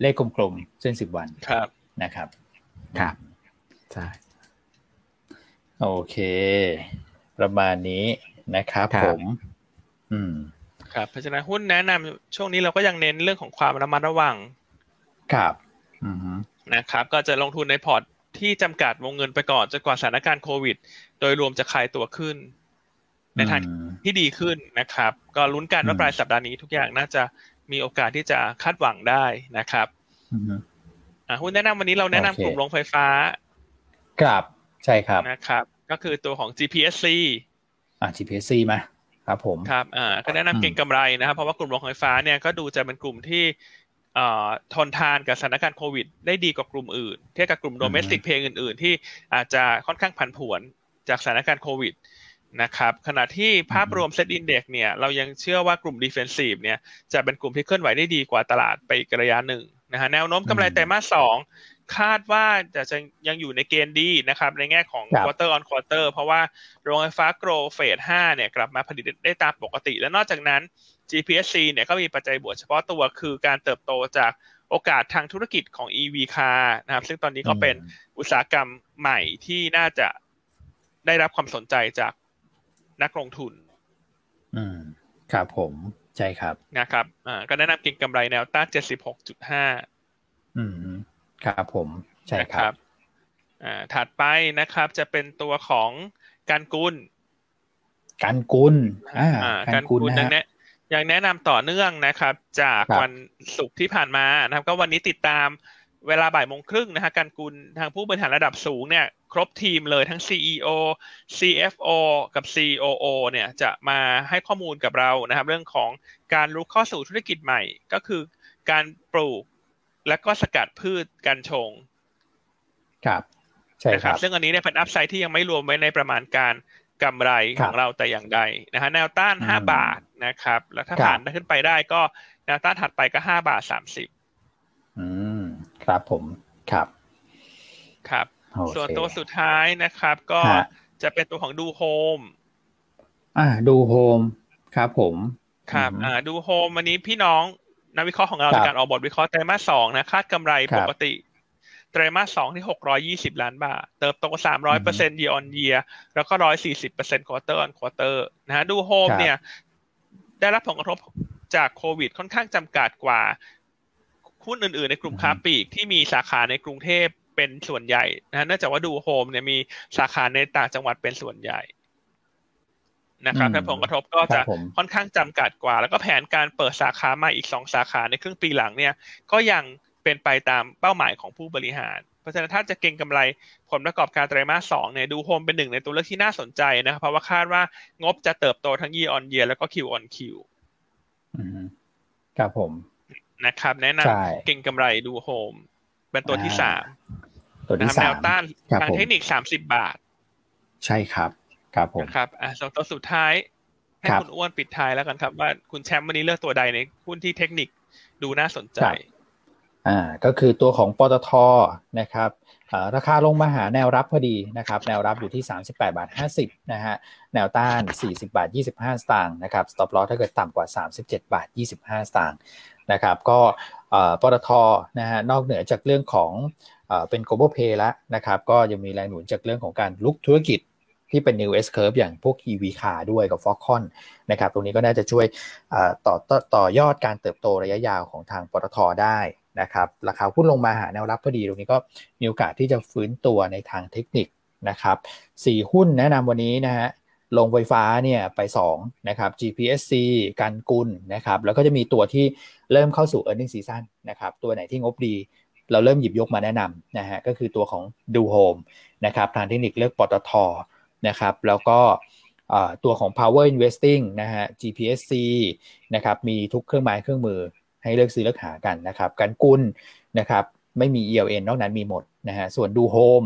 เลขกลมๆเส้นสิบวันครับนะครับครับใช่โอเค ประมาณนี้นะครับผม อืม ครับเพราะฉะนั้นหุ้นแนะนำช่วงนี้เราก็ยังเน้นเรื่องของความระมัดระวังครับนะครับ ก็จะลงทุนในพอร์ตที่จำกัดวงเงินไปก่อนจนกว่าสถานการณ์โควิด โดยรวมจะคลายตัวขึ้น ในทางที่ดีขึ้นนะครับ ก็ลุ้นกันว่าปลายสัปดาห์นี้ทุกอย่างน่าจะมีโอกาสที่จะคาดหวังได้นะครับอ่าหุ้นแนะนำวันนี้เราแนะนำกลุ่มโรงไฟฟ้า ครับ ใช่ครับนะครับ ก็คือตัวของ GPSC อ่า GPSC มา ครับผมครับอ่าก็แนะนำเก็งกำไรนะครับ เพราะว่ากลุ่มโรงไฟฟ้าเนี่ยก็ดูจะเป็นกลุ่มที่อ่าทนทานกับสถานการณ์โควิด ได้ดีกว่ากลุ่มอื่น เทียบกับกลุ่ม domestic play อื่น ๆ ที่อาจจะค่อนข้างผันผวนจากสถานการณ์โควิดนะครับขณะที่ภาพรวม SET Index เนี่ยเรายังเชื่อว่ากลุ่ม defensive เนี่ยจะเป็นกลุ่มที่เคลื่อนไหวได้ดีกว่าตลาดไปอีกระยะหนึ่งนะฮะแนวโน้มกำไรไตรมาสสอง คาดว่าจะจะยังอยู่ในเกณฑ์ดีนะครับ ในแง่ของ quarter on quarter เพราะว่าโรงไฟฟ้าโกลเฟส5เนี่ยกลับมาผลิตได้ตามปกติ และนอกจากนั้น GPSC เนี่ยก็มีปัจจัยบวกเฉพาะตัวคือการเติบโตจากโอกาสทางธุรกิจของ EV car นะครับ ซึ่งตอนนี้ก็เป็นอุตสาหกรรมใหม่ที่น่าจะได้รับความสนใจจากนักลงทุน อืม ครับผม ใช่ครับ นะครับ อ่า ก็แนะนำเก็งกำไรแนวต้าน76.5 อืม ครับผมใช่ครับอ่าถัดไปนะครับจะเป็นตัวของการกุลการกุลอ่าการกุลนะฮะยังแนะนำต่อเนื่องนะครับ จากวันศุกร์ที่ผ่านมานะครับ ก็วันนี้ติดตามเวลาบ่ายโมงครึ่งนะฮะการกุลทางผู้บริหารระดับสูงเนี่ยครบทีมเลยทั้ง CEO CFO กับ COO เนี่ยจะมาให้ข้อมูลกับเรานะครับ เรื่องของการรู้ข้อสู่ธุรกิจใหม่ ก็คือการปลูก และก็สกัดพืชกัญชง ครับ ใช่ครับ ซึ่งอันนี้เนี่ยเป็นอัพไซด์ที่ยังไม่รวมไว้ในประมาณการกำไรของเราแต่อย่างใดนะฮะแนวต้านห้าบาทนะครับ แล้วถ้าผ่านขึ้นไปได้ก็แนวต้านถัดไปก็ห้าบาทสามสิบอืมครับผมครับครับ ส่วนตัวสุดท้ายนะครับ ก็จะเป็นตัวของดูโฮมอ่าดูโฮมครับผมครับอ่าดูโฮมวันนี้พี่น้อง นักวิเคราะห์ของเราในการออกบทวิเคราะห์ไตรมาสสองนะคาดกำไรปกติไตรมาสสองที่หกร้อยี่สิบล้านบาท เติบโตสามร้อยเปอร์เซ็นต์ year on year แล้วก็ร้อยสี่สิบเปอร์เซ็นต์ quarter on quarter นะฮะดูโฮมเนี่ย ได้รับผลกระทบจากโควิดค่อนข้างจำกัดกว่าหุ้นอื่นๆ ในกลุ่มค้าปลีกที่มีสาขาในกรุงเทพเป็นส่วนใหญ่นะฮะเนื่องจากว่าดูโฮมเนี่ยมีสาขาในต่างจังหวัดเป็นส่วนใหญ่ นะครับผลกระทบก็จะค่อนข้างจำกัดกว่า แล้วก็แผนการเปิดสาขาใหม่อีกสองสาขาในครึ่งปีหลังเนี่ย ก็ยังเป็นไปตามเป้าหมายของผู้บริหาร เพราะฉะนั้นถ้าจะเก็งกำไรผลประกอบการไตรมาสสองเนี่ยดูโฮมเป็นหนึ่งในตัวเลือกที่น่าสนใจนะครับ เพราะว่าคาดว่างบจะเติบโตทั้งยีออนเยียแล้วก็ Q on Q ครับผมนะครับ แนะนำเก็งกำไรดูโฮมเป็นตัวที่สามตัวที่สามแนวต้านทางเทคนิคสามสิบบาท ใช่ครับ ครับผมครับอ่าสองตัวสุดท้าย ให้คุณอ้วนปิดท้ายแล้วกันครับ ว่าคุณแชมป์วันนี้เลือกตัวใดในหุ้นที่เทคนิคดูน่าสนใจอ่าก็คือตัวของปตทนะครับราคาลงมาหาแนวรับพอดีนะครับ แนวรับอยู่ที่ 38 บาท 50 นะฮะ แนวต้าน 40 บาท 25 สตางค์นะครับ stop loss ถ้าเกิดต่ำกว่า 37 บาท 25 สตางค์นะครับ ก็ปตทนะฮะ นอกเหนือจากเรื่องของเป็น global pay แล้วนะครับ ก็ยังมีแรงหนุนจากเรื่องของการลุกธุรกิจ ที่เป็น new S curve อย่างพวก EV car ด้วยกับ Foxconn นะครับ ตรงนี้ก็น่าจะช่วยต่อต่อยอดการเติบโตระยะยาวของทางปตทได้นะครับ ราคาหุ้นลงมาหาแนวรับพอดี ตรงนี้ก็มีโอกาสที่จะฟื้นตัวในทางเทคนิคนะครับสี่หุ้นแนะนำวันนี้นะฮะลงไฟฟ้าเนี่ยไป2นะครับ GPSC กันกุลนะครับแล้วก็จะมีตัวที่เริ่มเข้าสู่ e a r n i n g season นะครับตัวไหนที่งบดี เราเริ่มหยิบยกมาแนะนำนะฮะก็คือตัวของดูโฮมนะครับทางเทคนิคเลือกปตท นะครับ แล้วก็ตัวของ power investing นะฮะ GPSC นะครับมีทุกเครื่องไม้เครื่องมือให้เลือกซื้อเลือกหากันนะครับ การกุลนะครับไม่มี ELN นอกนั้นมีหมดนะฮะส่วนดูโฮม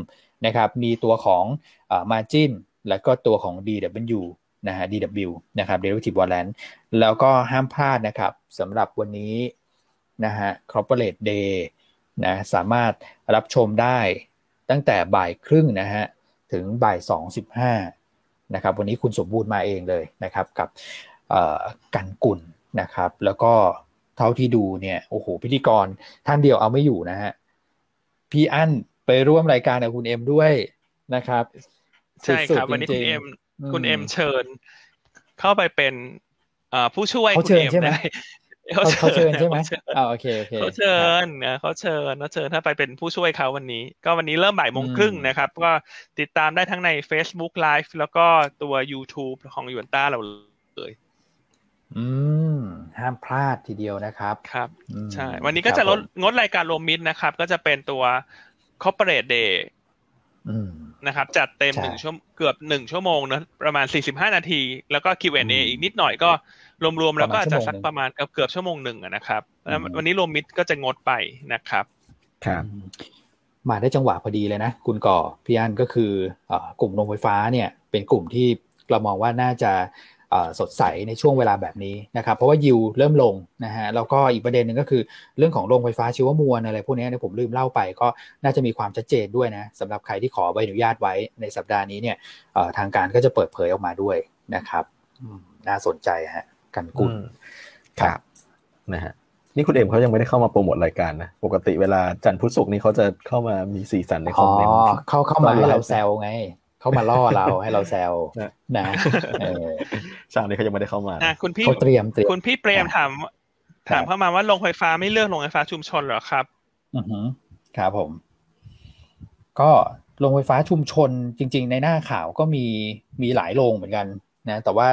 นะครับมีตัวของอ margin แล้วก็ตัวของ DW นะฮะ DW นะครับ derivative warrant แล้วก็ห้ามพลาดนะครับสำหรับวันนี้นะฮะ corporate day นะสามารถรับชมได้ตั้งแต่บ่ายครึ่งนะฮะ ถึงบ่ายสองสิบห้านะครับวันนี้คุณสมบูรณ์มาเองเลยนะครับกับกันกุลนะครับแล้วก็เท่าที่ดูเนี่ยโอ้โหพิธีกรท่านเดียวเอาไม่อยู่นะฮะพี่อั้นไปร่วมรายการกับคุณเอ็มด้วยนะครับใช่ครับวันนี้คุณเอ็มคุณเอ็มเชิญ เข้าไปเป็นผู้ช่วยคุณเอ็มได้ เขาเชิญใช่ไหมอ่าโอเคโอเคเขาเชิญนะเขาเชิญเขาเชิญถ้าไปเป็นผู้ช่วยเขาวันนี้ ก็วันนี้เริ่มบ่ายโมงครึ่งนะครับ ก็ติดตามได้ทั้งใน Facebook Live แล้วก็ตัว YouTube ของยูนต้าเราเลยอืมห้ามพลาดทีเดียวนะครับครับใช่วันนี้ก็จะลดงดรายการรวมมิตรนะครับ ก็จะเป็นตัว corporate day นะครับ จัดเต็มหนึ่งชั่วเกือบหนึ่งชั่วโมงนะประมาณสี่สิบห้านาที แล้วก็ Q&A อีกนิดหน่อยก็ รวมๆแล้วก็อาจจะสักประมาณเกือบชั่วโมงหนึ่งนะครับวันนี้รวมมิตรก็จะงดไปนะครับครับมาได้จังหวะพอดีเลยนะ คุณก่อพี่อันก็คือกลุ่มโรงไฟฟ้าเนี่ยเป็นกลุ่มที่เรามองว่าน่าจะสดใสในช่วงเวลาแบบนี้นะครับ เพราะว่ายิวเริ่มลงนะฮะแล้วก็อีกประเด็นหนึ่งก็คือเรื่องของโรงไฟฟ้าชีวมวลอะไรพวกนี้เนี่ยผมลืมเล่าไปก็น่าจะมีความชัดเจนด้วยนะสำหรับใครที่ขอใบอนุญาตไว้ในสัปดาห์นี้เนี่ยทางการก็จะเปิดเผยออกมาด้วยนะครับน่าสนใจฮะ กันกุลครับนะฮะนี่คุณเอ็มเขายังไม่ได้เข้ามาโปรโมทรายการนะ ปกติเวลาจันทร์พุธศุกร์นี้เขาจะเข้ามามีสีสันในคอมเมนต์เขาเข้ามาให้เราแซวไง เข้ามาล่อเราให้เราแซวนะชาตินี้เขายังไม่ได้เข้ามาคุณพี่เขาเตรียมคุณพี่เปรมถามถามเข้ามาว่าโรงไฟฟ้าไม่เลือกโรงไฟฟ้าชุมชนเหรอครับ อือครับผม ก็โรงไฟฟ้าชุมชนจริง ๆ ในหน้าข่าวก็มีมีหลายโรงเหมือนกัน นะ แต่ว่า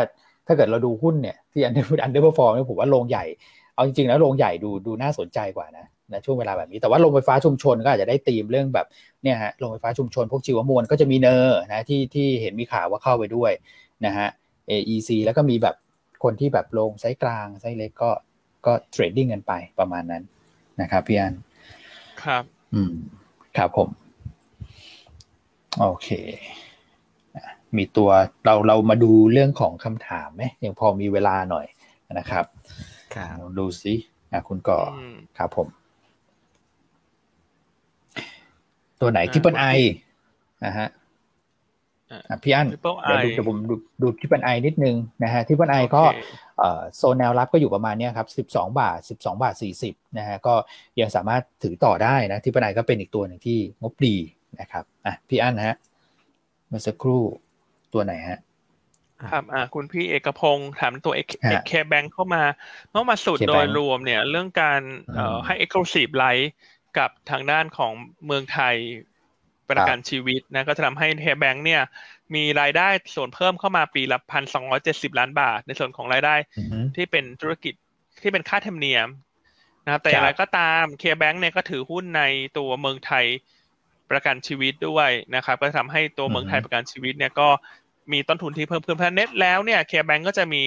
ถ้าเกิดเราดูหุ้นเนี่ยที่ under underperform เนี่ยผมว่าโรงใหญ่ เอาจริงๆแล้วโรงใหญ่ดูดูน่าสนใจกว่านะนะช่วงเวลาแบบนี้ แต่ว่าโรงไฟฟ้าชุมชนก็อาจจะได้ตีมเรื่องแบบเนี่ยฮะโรงไฟฟ้าชุมชน พวกชีวมวลก็จะมีเนอร์นะที่ที่เห็นมีข่าวว่าเข้าไปด้วยนะฮะ ACE แล้วก็มีแบบคนที่แบบโรงไซส์กลางไซส์เล็กก็ก็ trading กันไปประมาณนั้นนะครับพี่อันครับ อืม ครับผม โอเค มีตัวเราเรามาดูเรื่องของคำถามไหมยังพอมีเวลาหน่อยนะครับดูสิอะคุณก่อครับผม ตัวไหน Triple I นะฮะพี่อันเดี๋ยวดูผมดูดู Triple I นิดนึงนะฮะ Triple I ก็โซนแนวรับก็อยู่ประมาณนี้ครับสิบสองบาทสิบสองบาทสี่สิบนะฮะก็ยังสามารถถือต่อได้นะทิปเปิลไอก็เป็นอีกตัวหนึ่งที่งบดีนะครับอะพี่อันฮะเมื่อสักครู่ ตัวไหนฮะครับอ่าคุณพี่เอกพงศ์ถามตัวเอกเคแบงเข้ามาเมื่อมาสุดโดยรวมเนี่ย เรื่องการเอ่อให้ exclusive ไลท์กับทางด้านของเมืองไทยประกันชีวิตนะก็จะทำให้เฮแบงค์เนี่ย มีรายได้ส่วนเพิ่มเข้ามาปีละพันสองร้อยเจ็ดสิบล้านบาท ในส่วนของรายได้ที่เป็นธุรกิจที่เป็นค่าธรรมเนียมนะครับแต่อย่างไรก็ตามเคแบงค์เนี่ยก็ถือหุ้นในตัวเมืองไทยประกันชีวิตด้วยนะครับ ก็ทำให้ตัวเมืองไทยประกันชีวิตเนี่ยก็ มีต้นทุนที่เพิ่มขึ้นเพราะเน็ตแล้วเนี่ยเคแบงก์ก็จะมี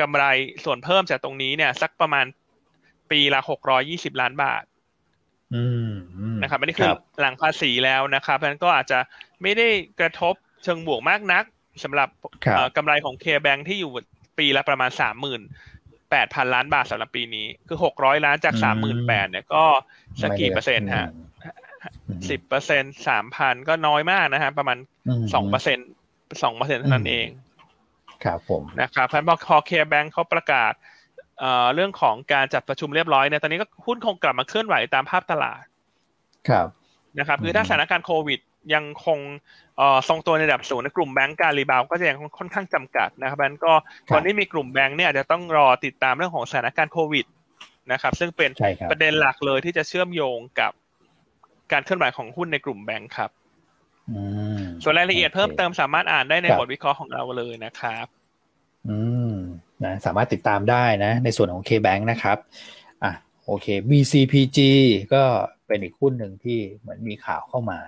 กำไรส่วนเพิ่มจากตรงนี้เนี่ย สักประมาณปีละหกร้อยี่สิบล้านบาทนะครับอันนี้คือหลังภาษีแล้วนะครับเพราะนั้นก็อาจจะไม่ได้กระทบเชิงบวกมากนักสำหรับกำไรของเคแบงที่อยู่ปีละประมาณสามหมื่นแปดพันล้านบาทสำหรับปีนี้ คือหกร้อยล้านจากสามหมื่นแปดเนี่ยก็สักกี่เปอร์เซ็นต์ฮะสิบเปอร์เซ็นสามพันก็น้อยมากนะฮะประมาณสองเปอร์เซ็น สองเปอร์เซ็นเท่านั้นเอง ครับผมนะครับเพราะพอเคแบงเขาประกาศเรื่องของการจัดประชุมเรียบร้อยเนี่ยตอนนี้ก็หุ้นคงกลับมาเคลื่อนไหวตามภาพตลาด ครับนะครับคือถ้าสถานการณ์โควิดยังคงทรงตัวในระดับสูงในกลุ่มแบงก์การรีบาวก็จะยังค่อนข้างจำกัดนะครับนั้นก็ตอนนี้มีกลุ่มแบงก์เนี่ยจะต้องรอติดตามเรื่องของสถานการณ์โควิดนะครับ ซึ่งเป็นประเด็นหลักเลยที่จะเชื่อมโยงกับการเคลื่อนไหวของหุ้นในกลุ่มแบงก์ครับ ส่วนรายละเอียดเพิ่มเติมสามารถอ่านได้ในบทวิเคราะห์ของเราเลยนะครับ อืมนะสามารถติดตามได้นะ ในส่วนของ K-Bank นะครับอะโอเค BCPG ก็เป็นอีกหุ้นหนึ่งที่เหมือนมีข่าวเข้ามา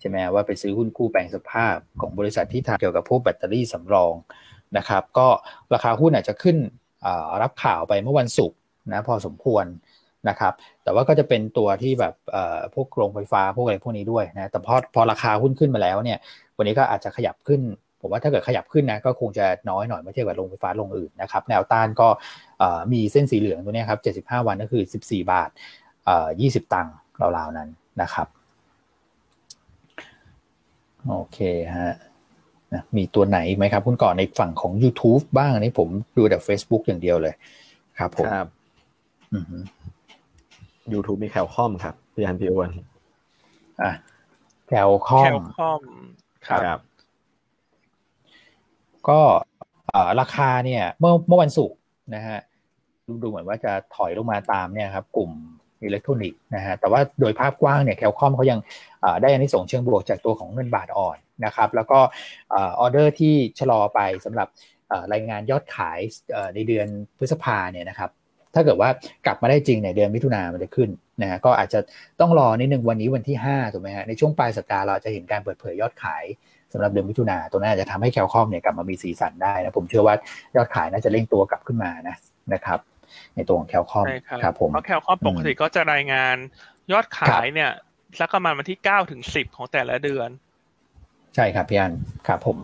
ใช่ไหมว่าไปซื้อหุ้นกู้แปลงสภาพของบริษัทที่ทำเกี่ยวกับพวกแบตเตอรี่สำรองนะครับ ก็ราคาหุ้นอาจจะขึ้นรับข่าวไปเมื่อวันศุกร์นะพอสมควร นะครับแต่ว่าก็จะเป็นตัวที่แบบพวกโรงไฟฟ้าพวกอะไรพวกนี้ด้วยนะแต่พอพอราคาหุ้นขึ้นมาแล้วเนี่ยวันนี้ก็อาจจะขยับขึ้น ผมว่าถ้าเกิดขยับขึ้นนะก็คงจะน้อยหน่อยเมื่อเทียบกับโรงไฟฟ้าโรงอื่นนะครับแนวต้านก็มีเส้นสีเหลืองตัวนี้ครับ75 วันก็คือ 14 บาท 20 ตังค์ราวๆนั้นนะครับโอเคฮะมีตัวไหนไหมครับคุณก่อนในฝั่งของ YouTube บ้างอันนี้ผมดูแต่ Facebook อย่างเดียวเลยครับผมครับ ยูทูบมีแคลคอมครับพี่อันพี่อ้วนอะแคลคอมแคลคอมครับ ก็ราคาเนี่ย เมื่อเมื่อวันศุกร์นะฮะดูดูเหมือนว่าจะถอยลงมาตามเนี่ยครับกลุ่มอิเล็กทรอนิกส์นะฮะแต่ว่าโดยภาพกว้างเนี่ยแคลคอมเขายังได้อันนี้ส่งเชิงบวกจากตัวของเงินบาทอ่อนนะครับ แล้วก็ออเดอร์ที่ชะลอไปสำหรับรายงานยอดขายในเดือนพฤษภาเนี่ยนะครับ ถ้าเกิดว่ากลับมาได้จริงในเดือนมิถุนามันจะขึ้นนะฮะก็อาจจะต้องรอนิดนึงวันนี้วันที่5ถูกไหมฮะในช่วงปลายสัปดาห์เราจะเห็นการเปิดเผยยอดขายสำหรับเดือนมิถุนาตรงนั้นอาจจะทำให้แคลคอมเนี่ยกลับมามีสีสันได้นะผมเชื่อว่ายอดขายน่าจะเร่งตัวกลับขึ้นมานะนะครับ ในตัวของแคลคอมครับผมเพราะแคลคอมปกติก็จะรายงานยอดขายเนี่ยสักประมาณวันที่9ถึง10ของแต่ละเดือน ใช่ครับพี่อันครับผม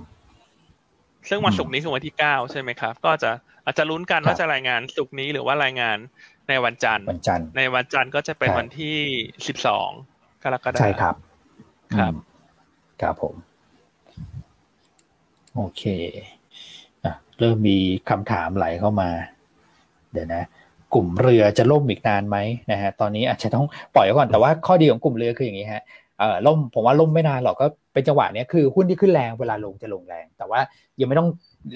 ซึ่งวันศุกร์นี้คือวันที่9ใช่ไหมครับ ก็จะอาจจะลุ้นกันว่าจะรายงานสุกนี้หรือว่ารายงานในวันจันทร์วันจันทร์ในวันจันทร์ก็จะเป็นวันที่สิบสองกรกฎาคมใช่ครับ ครับครับผม โอเคอะเริ่มมีคำถามไหลเข้ามา เดี๋ยวนะ กลุ่มเรือจะล่มอีกนานไหมนะฮะตอนนี้อาจจะต้องปล่อยก่อนแต่ว่าข้อดีของกลุ่มเรือคืออย่างนี้ฮะ เออล่มผมว่าล่มไม่นานหรอกก็เป็นจังหวะเนี้ยคือหุ้นที่ขึ้นแรงเวลาลงจะลงแรง แต่ว่ายังไม่ต้อง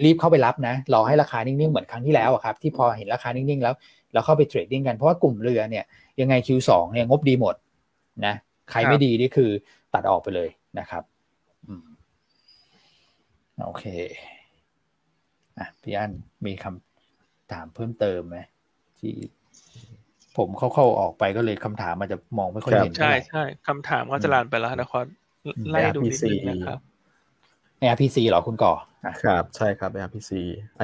รีบเข้าไปรับนะรอให้ราคานิ่งๆเหมือนครั้งที่แล้วครับที่พอเห็นราคานิ่งๆแล้วเราเข้าไปเทรดดิ้งกันเพราะว่ากลุ่มเรือเนี่ยยังไง Q2 เนี่ยงบดีหมดนะใครไม่ดีนี่คือตัดออกไปเลยนะครับโอเคอะพี่อันมีคำถามเพิ่มเติมไหมที่ ผมเข้าๆออกไปก็เลยคำถามมันจะมองไม่ค่อยเห็นใช่ใช่คำถามก็จะลานไปแล้วนะครับไล่ดูนิดนึงนะครับ ARPC เหรอคุณก่อครับ ใช่ครับ ARPC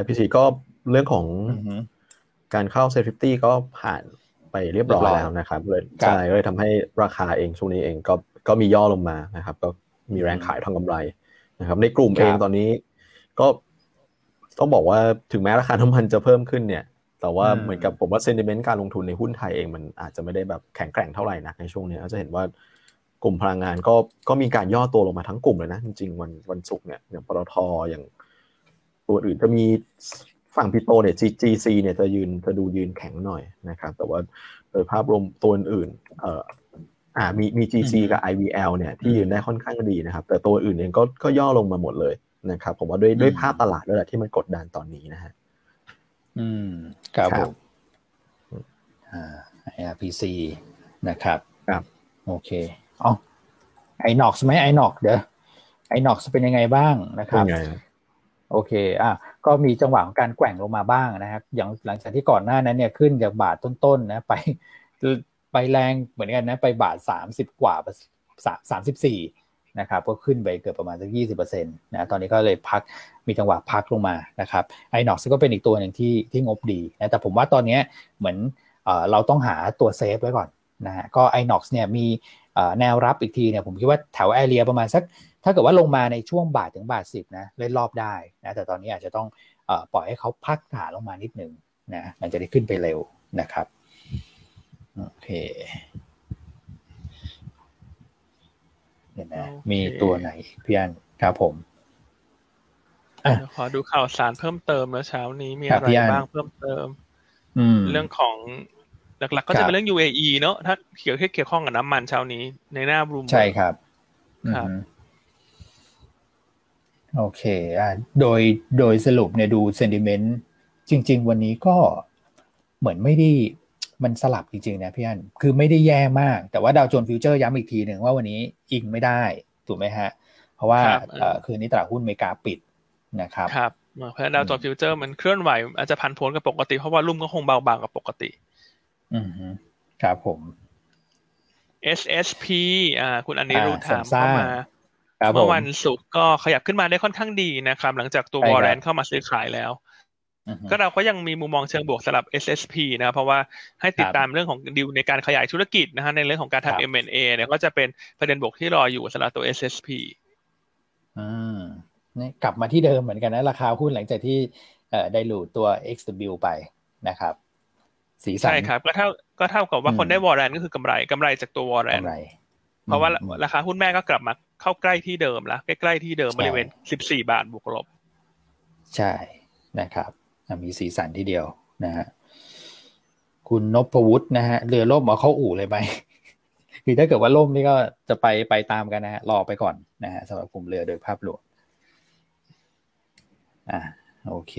IPC ก็เรื่องของการเข้า safety ก็ผ่านไปเรียบร้อยแล้วนะครับเลยใช่เลยทำให้ราคาเองช่วงนี้เองก็ก็มีย่อลงมานะครับ ก็มีแรงขายทางกำไรนะครับ ในกลุ่มเองตอนนี้ก็ต้องบอกว่าถึงแม้ราคาน้ำมันจะเพิ่มขึ้นเนี่ย แต่ว่าเหมือนกับผมว่าเซนติเมนต์การลงทุนในหุ้นไทยเองมันอาจจะไม่ได้แบบแข็งแกร่งเท่าไหร่นะในช่วงนี้เราจะเห็นว่ากลุ่มพลังงานก็ก็มีการย่อตัวลงมาทั้งกลุ่มเลยนะ จริงๆ วันวันศุกร์เนี่ยอย่างปตทอย่างตัวอื่นจะมีฝั่งพิโตเนี่ย GGC เนี่ยจะยืนจะดูยืนแข็งหน่อยนะครับ แต่ว่าโดยภาพรวมตัวอื่นเอ่ออ่ามีมี GC กับ IVL เนี่ยที่ยืนได้ค่อนข้างดีนะครับ แต่ตัวอื่นเองก็ก็ย่อลงมาหมดเลยนะครับ ผมว่าด้วยด้วยภาพตลาดด้วยแหละที่มันกดดันตอนนี้นะฮะ อืมครับผมอ่า IRPC นะครับ ครับ โอเคอ๋อไอหนอกใช่ไหมไอหนอกเดี๋ยวไอหนอกจะเป็นยังไงบ้างนะครับโอเค อะ ก็มีจังหวะของการแกว่งลงมาบ้างนะครับ อย่างหลังจากที่ก่อนหน้านั้นเนี่ยขึ้นจากบาทต้นๆนะไปไปแรงเหมือนกันนะ ไปบาทสามสิบกว่าสามสิบสี่ นะครับก็ขึ้นไปเกือบประมาณสักยี่สิบเปอร์เซ็นต์นะตอนนี้ก็เลยพักมีจังหวะพักลงมานะครับไอหนอกก็เป็นอีกตัวหนึ่งที่ที่งบดีนะแต่ผมว่าตอนนี้เหมือนเราต้องหาตัวเซฟไว้ก่อนนะฮะก็ไอหนอกเนี่ยมีแนวรับอีกทีเนี่ยผมคิดว่าแถวแอเรียประมาณสัก ถ้าเกิดว่าลงมาในช่วงบาทถึงบาทสิบนะเล่นรอบได้นะแต่ตอนนี้อาจจะต้องปล่อยให้เขาพักฐานลงมานิดหนึ่งนะมันจะได้ขึ้นไปเร็วนะครับโอเค เดี๋ยวนะมีตัวไหนพี่อันครับผมขอดูข่าวสารเพิ่มเติมแล้วเช้านี้มีอะไรบ้างเพิ่มเติมเรื่องของหลักๆก็จะเป็นเรื่อง UAE เนอะถ้าเกี่ยวเกี่ยวข้องกับน้ำมันเช้านี้ ในหน้า Bloom ใช่ครับครับโอเคอ่าโดยโดยสรุปเนี่ยดู sentiment จริง ๆ วันนี้ก็เหมือนไม่ได้ มันสลับจริงๆนะพี่อันคือไม่ได้แย่มาก แต่ว่าดาวโจนส์ future ย้ำอีกทีหนึ่งว่าวันนี้อิงไม่ได้ถูกไหมฮะ เพราะว่าคืนนี้ตลาดหุ้นอเมริกาปิดนะครับครับเพราะดาวโจนส์ future มันเคลื่อนไหวอาจจะผันผวนกับปกติ เพราะ volume ก็คงเบาบางกับปกติ อืมครับผม SSP อ่า คุณอันนี้รู้ถามเข้ามาเมื่อวันศุกร์ก็ขยับขึ้นมาได้ค่อนข้างดีนะครับ หลังจากตัว warrant เข้ามาซื้อขายแล้ว ก็เราก็ยังมีมุมมองเชิงบวกสำหรับ SSP นะครับเพราะว่าให้ติดตามเรื่องของดิวในการขยายธุรกิจนะฮะในเรื่องของการทำ M&A เนี่ยก็จะเป็นประเด็นบวกที่รออยู่สำหรับตัว SSP อ่านี่กลับมาที่เดิมเหมือนกันนะ ราคาหุ้นหลังจากที่ได้หลุดตัว XW ไปนะครับ สีสันใช่ครับ ก็เท่าก็เท่ากับว่าคนได้วอร์เรนก็คือกำไรกำไรจากตัววอร์เรนเพราะว่าราคาหุ้นแม่ก็กลับมาเข้าใกล้ที่เดิมแล้วใกล้ๆที่เดิมบริเวณ 14 บาทบวกลบ ใช่นะครับ มีสีสันทีเดียวนะฮะคุณนพวุฒินะฮะเรือล่มเอาเข้าอู่เลยไหมคือถ้าเกิดว่าล่มนี่ก็จะไปไปตามกันนะฮะรอไปก่อนนะฮะสำหรับกลุ่มเรือโดยภาพรวมอ่าโอเค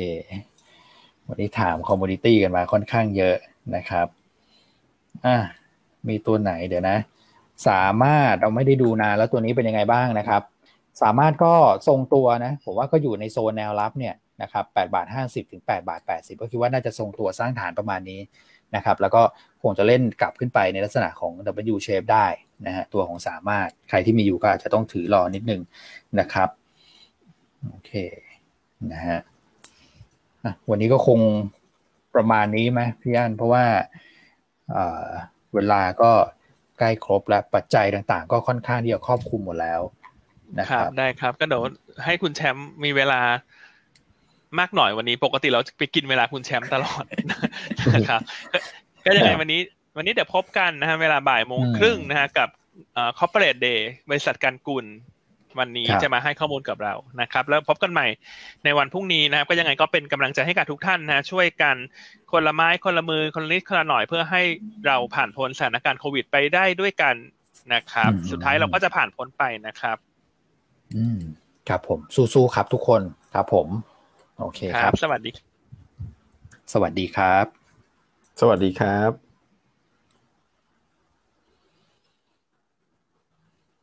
วันนี้ถาม community กันมาค่อนข้างเยอะนะครับอ่ามีตัวไหนเดี๋ยวนะ สามารถเราไม่ได้ดูนานแล้วตัวนี้เป็นยังไงบ้างนะครับ สามารถก็ทรงตัวนะ ผมว่าก็อยู่ในโซนแนวรับเนี่ย นะครับ8บาท50 ถึง8บาท 80 ก็คิดว่าน่าจะทรงตัวสร้างฐานประมาณนี้นะครับ แล้วก็คงจะเล่นกลับขึ้นไปในลักษณะของ W shape ได้นะฮะ ตัวของสามารถ ใครที่มีอยู่ก็อาจจะต้องถือรอนิดนึงนะครับ โอเค นะฮะวันนี้ก็คงประมาณนี้ไหมพี่อันเพราะว่าเวลาก็ใกล้ครบแล้ว ปัจจัยต่างๆ ก็ค่อนข้างที่จะครอบคลุมหมดแล้วนะครับ ได้ครับ ก็เดี๋ยวให้คุณแชมป์มีเวลา มากหน่อยวันนี้ปกติเราไปกินเวลาคุณแชมป์ตลอดนะครับก็ยังไงวันนี้ วันนี้เดี๋ยวพบกันนะฮะเวลาบ่ายโมงครึ่งนะฮะกับเอ่อ corporate day บริษัทการกุลวันนี้จะมาให้ข้อมูลกับเรานะครับ แล้วพบกันใหม่ในวันพรุ่งนี้นะครับ ก็ยังไงก็เป็นกำลังใจให้กับทุกท่านนะ ช่วยกันคนละไม้คนละมือคนละนิดคนละหน่อยเพื่อให้เราผ่านพ้นสถานการณ์โควิดไปได้ด้วยกันนะครับ สุดท้ายเราก็จะผ่านพ้นไปนะครับ อืมครับผมสู้ๆครับทุกคนครับผม โอเคครับ สวัสดี สวัสดีครับ สวัสดีครับ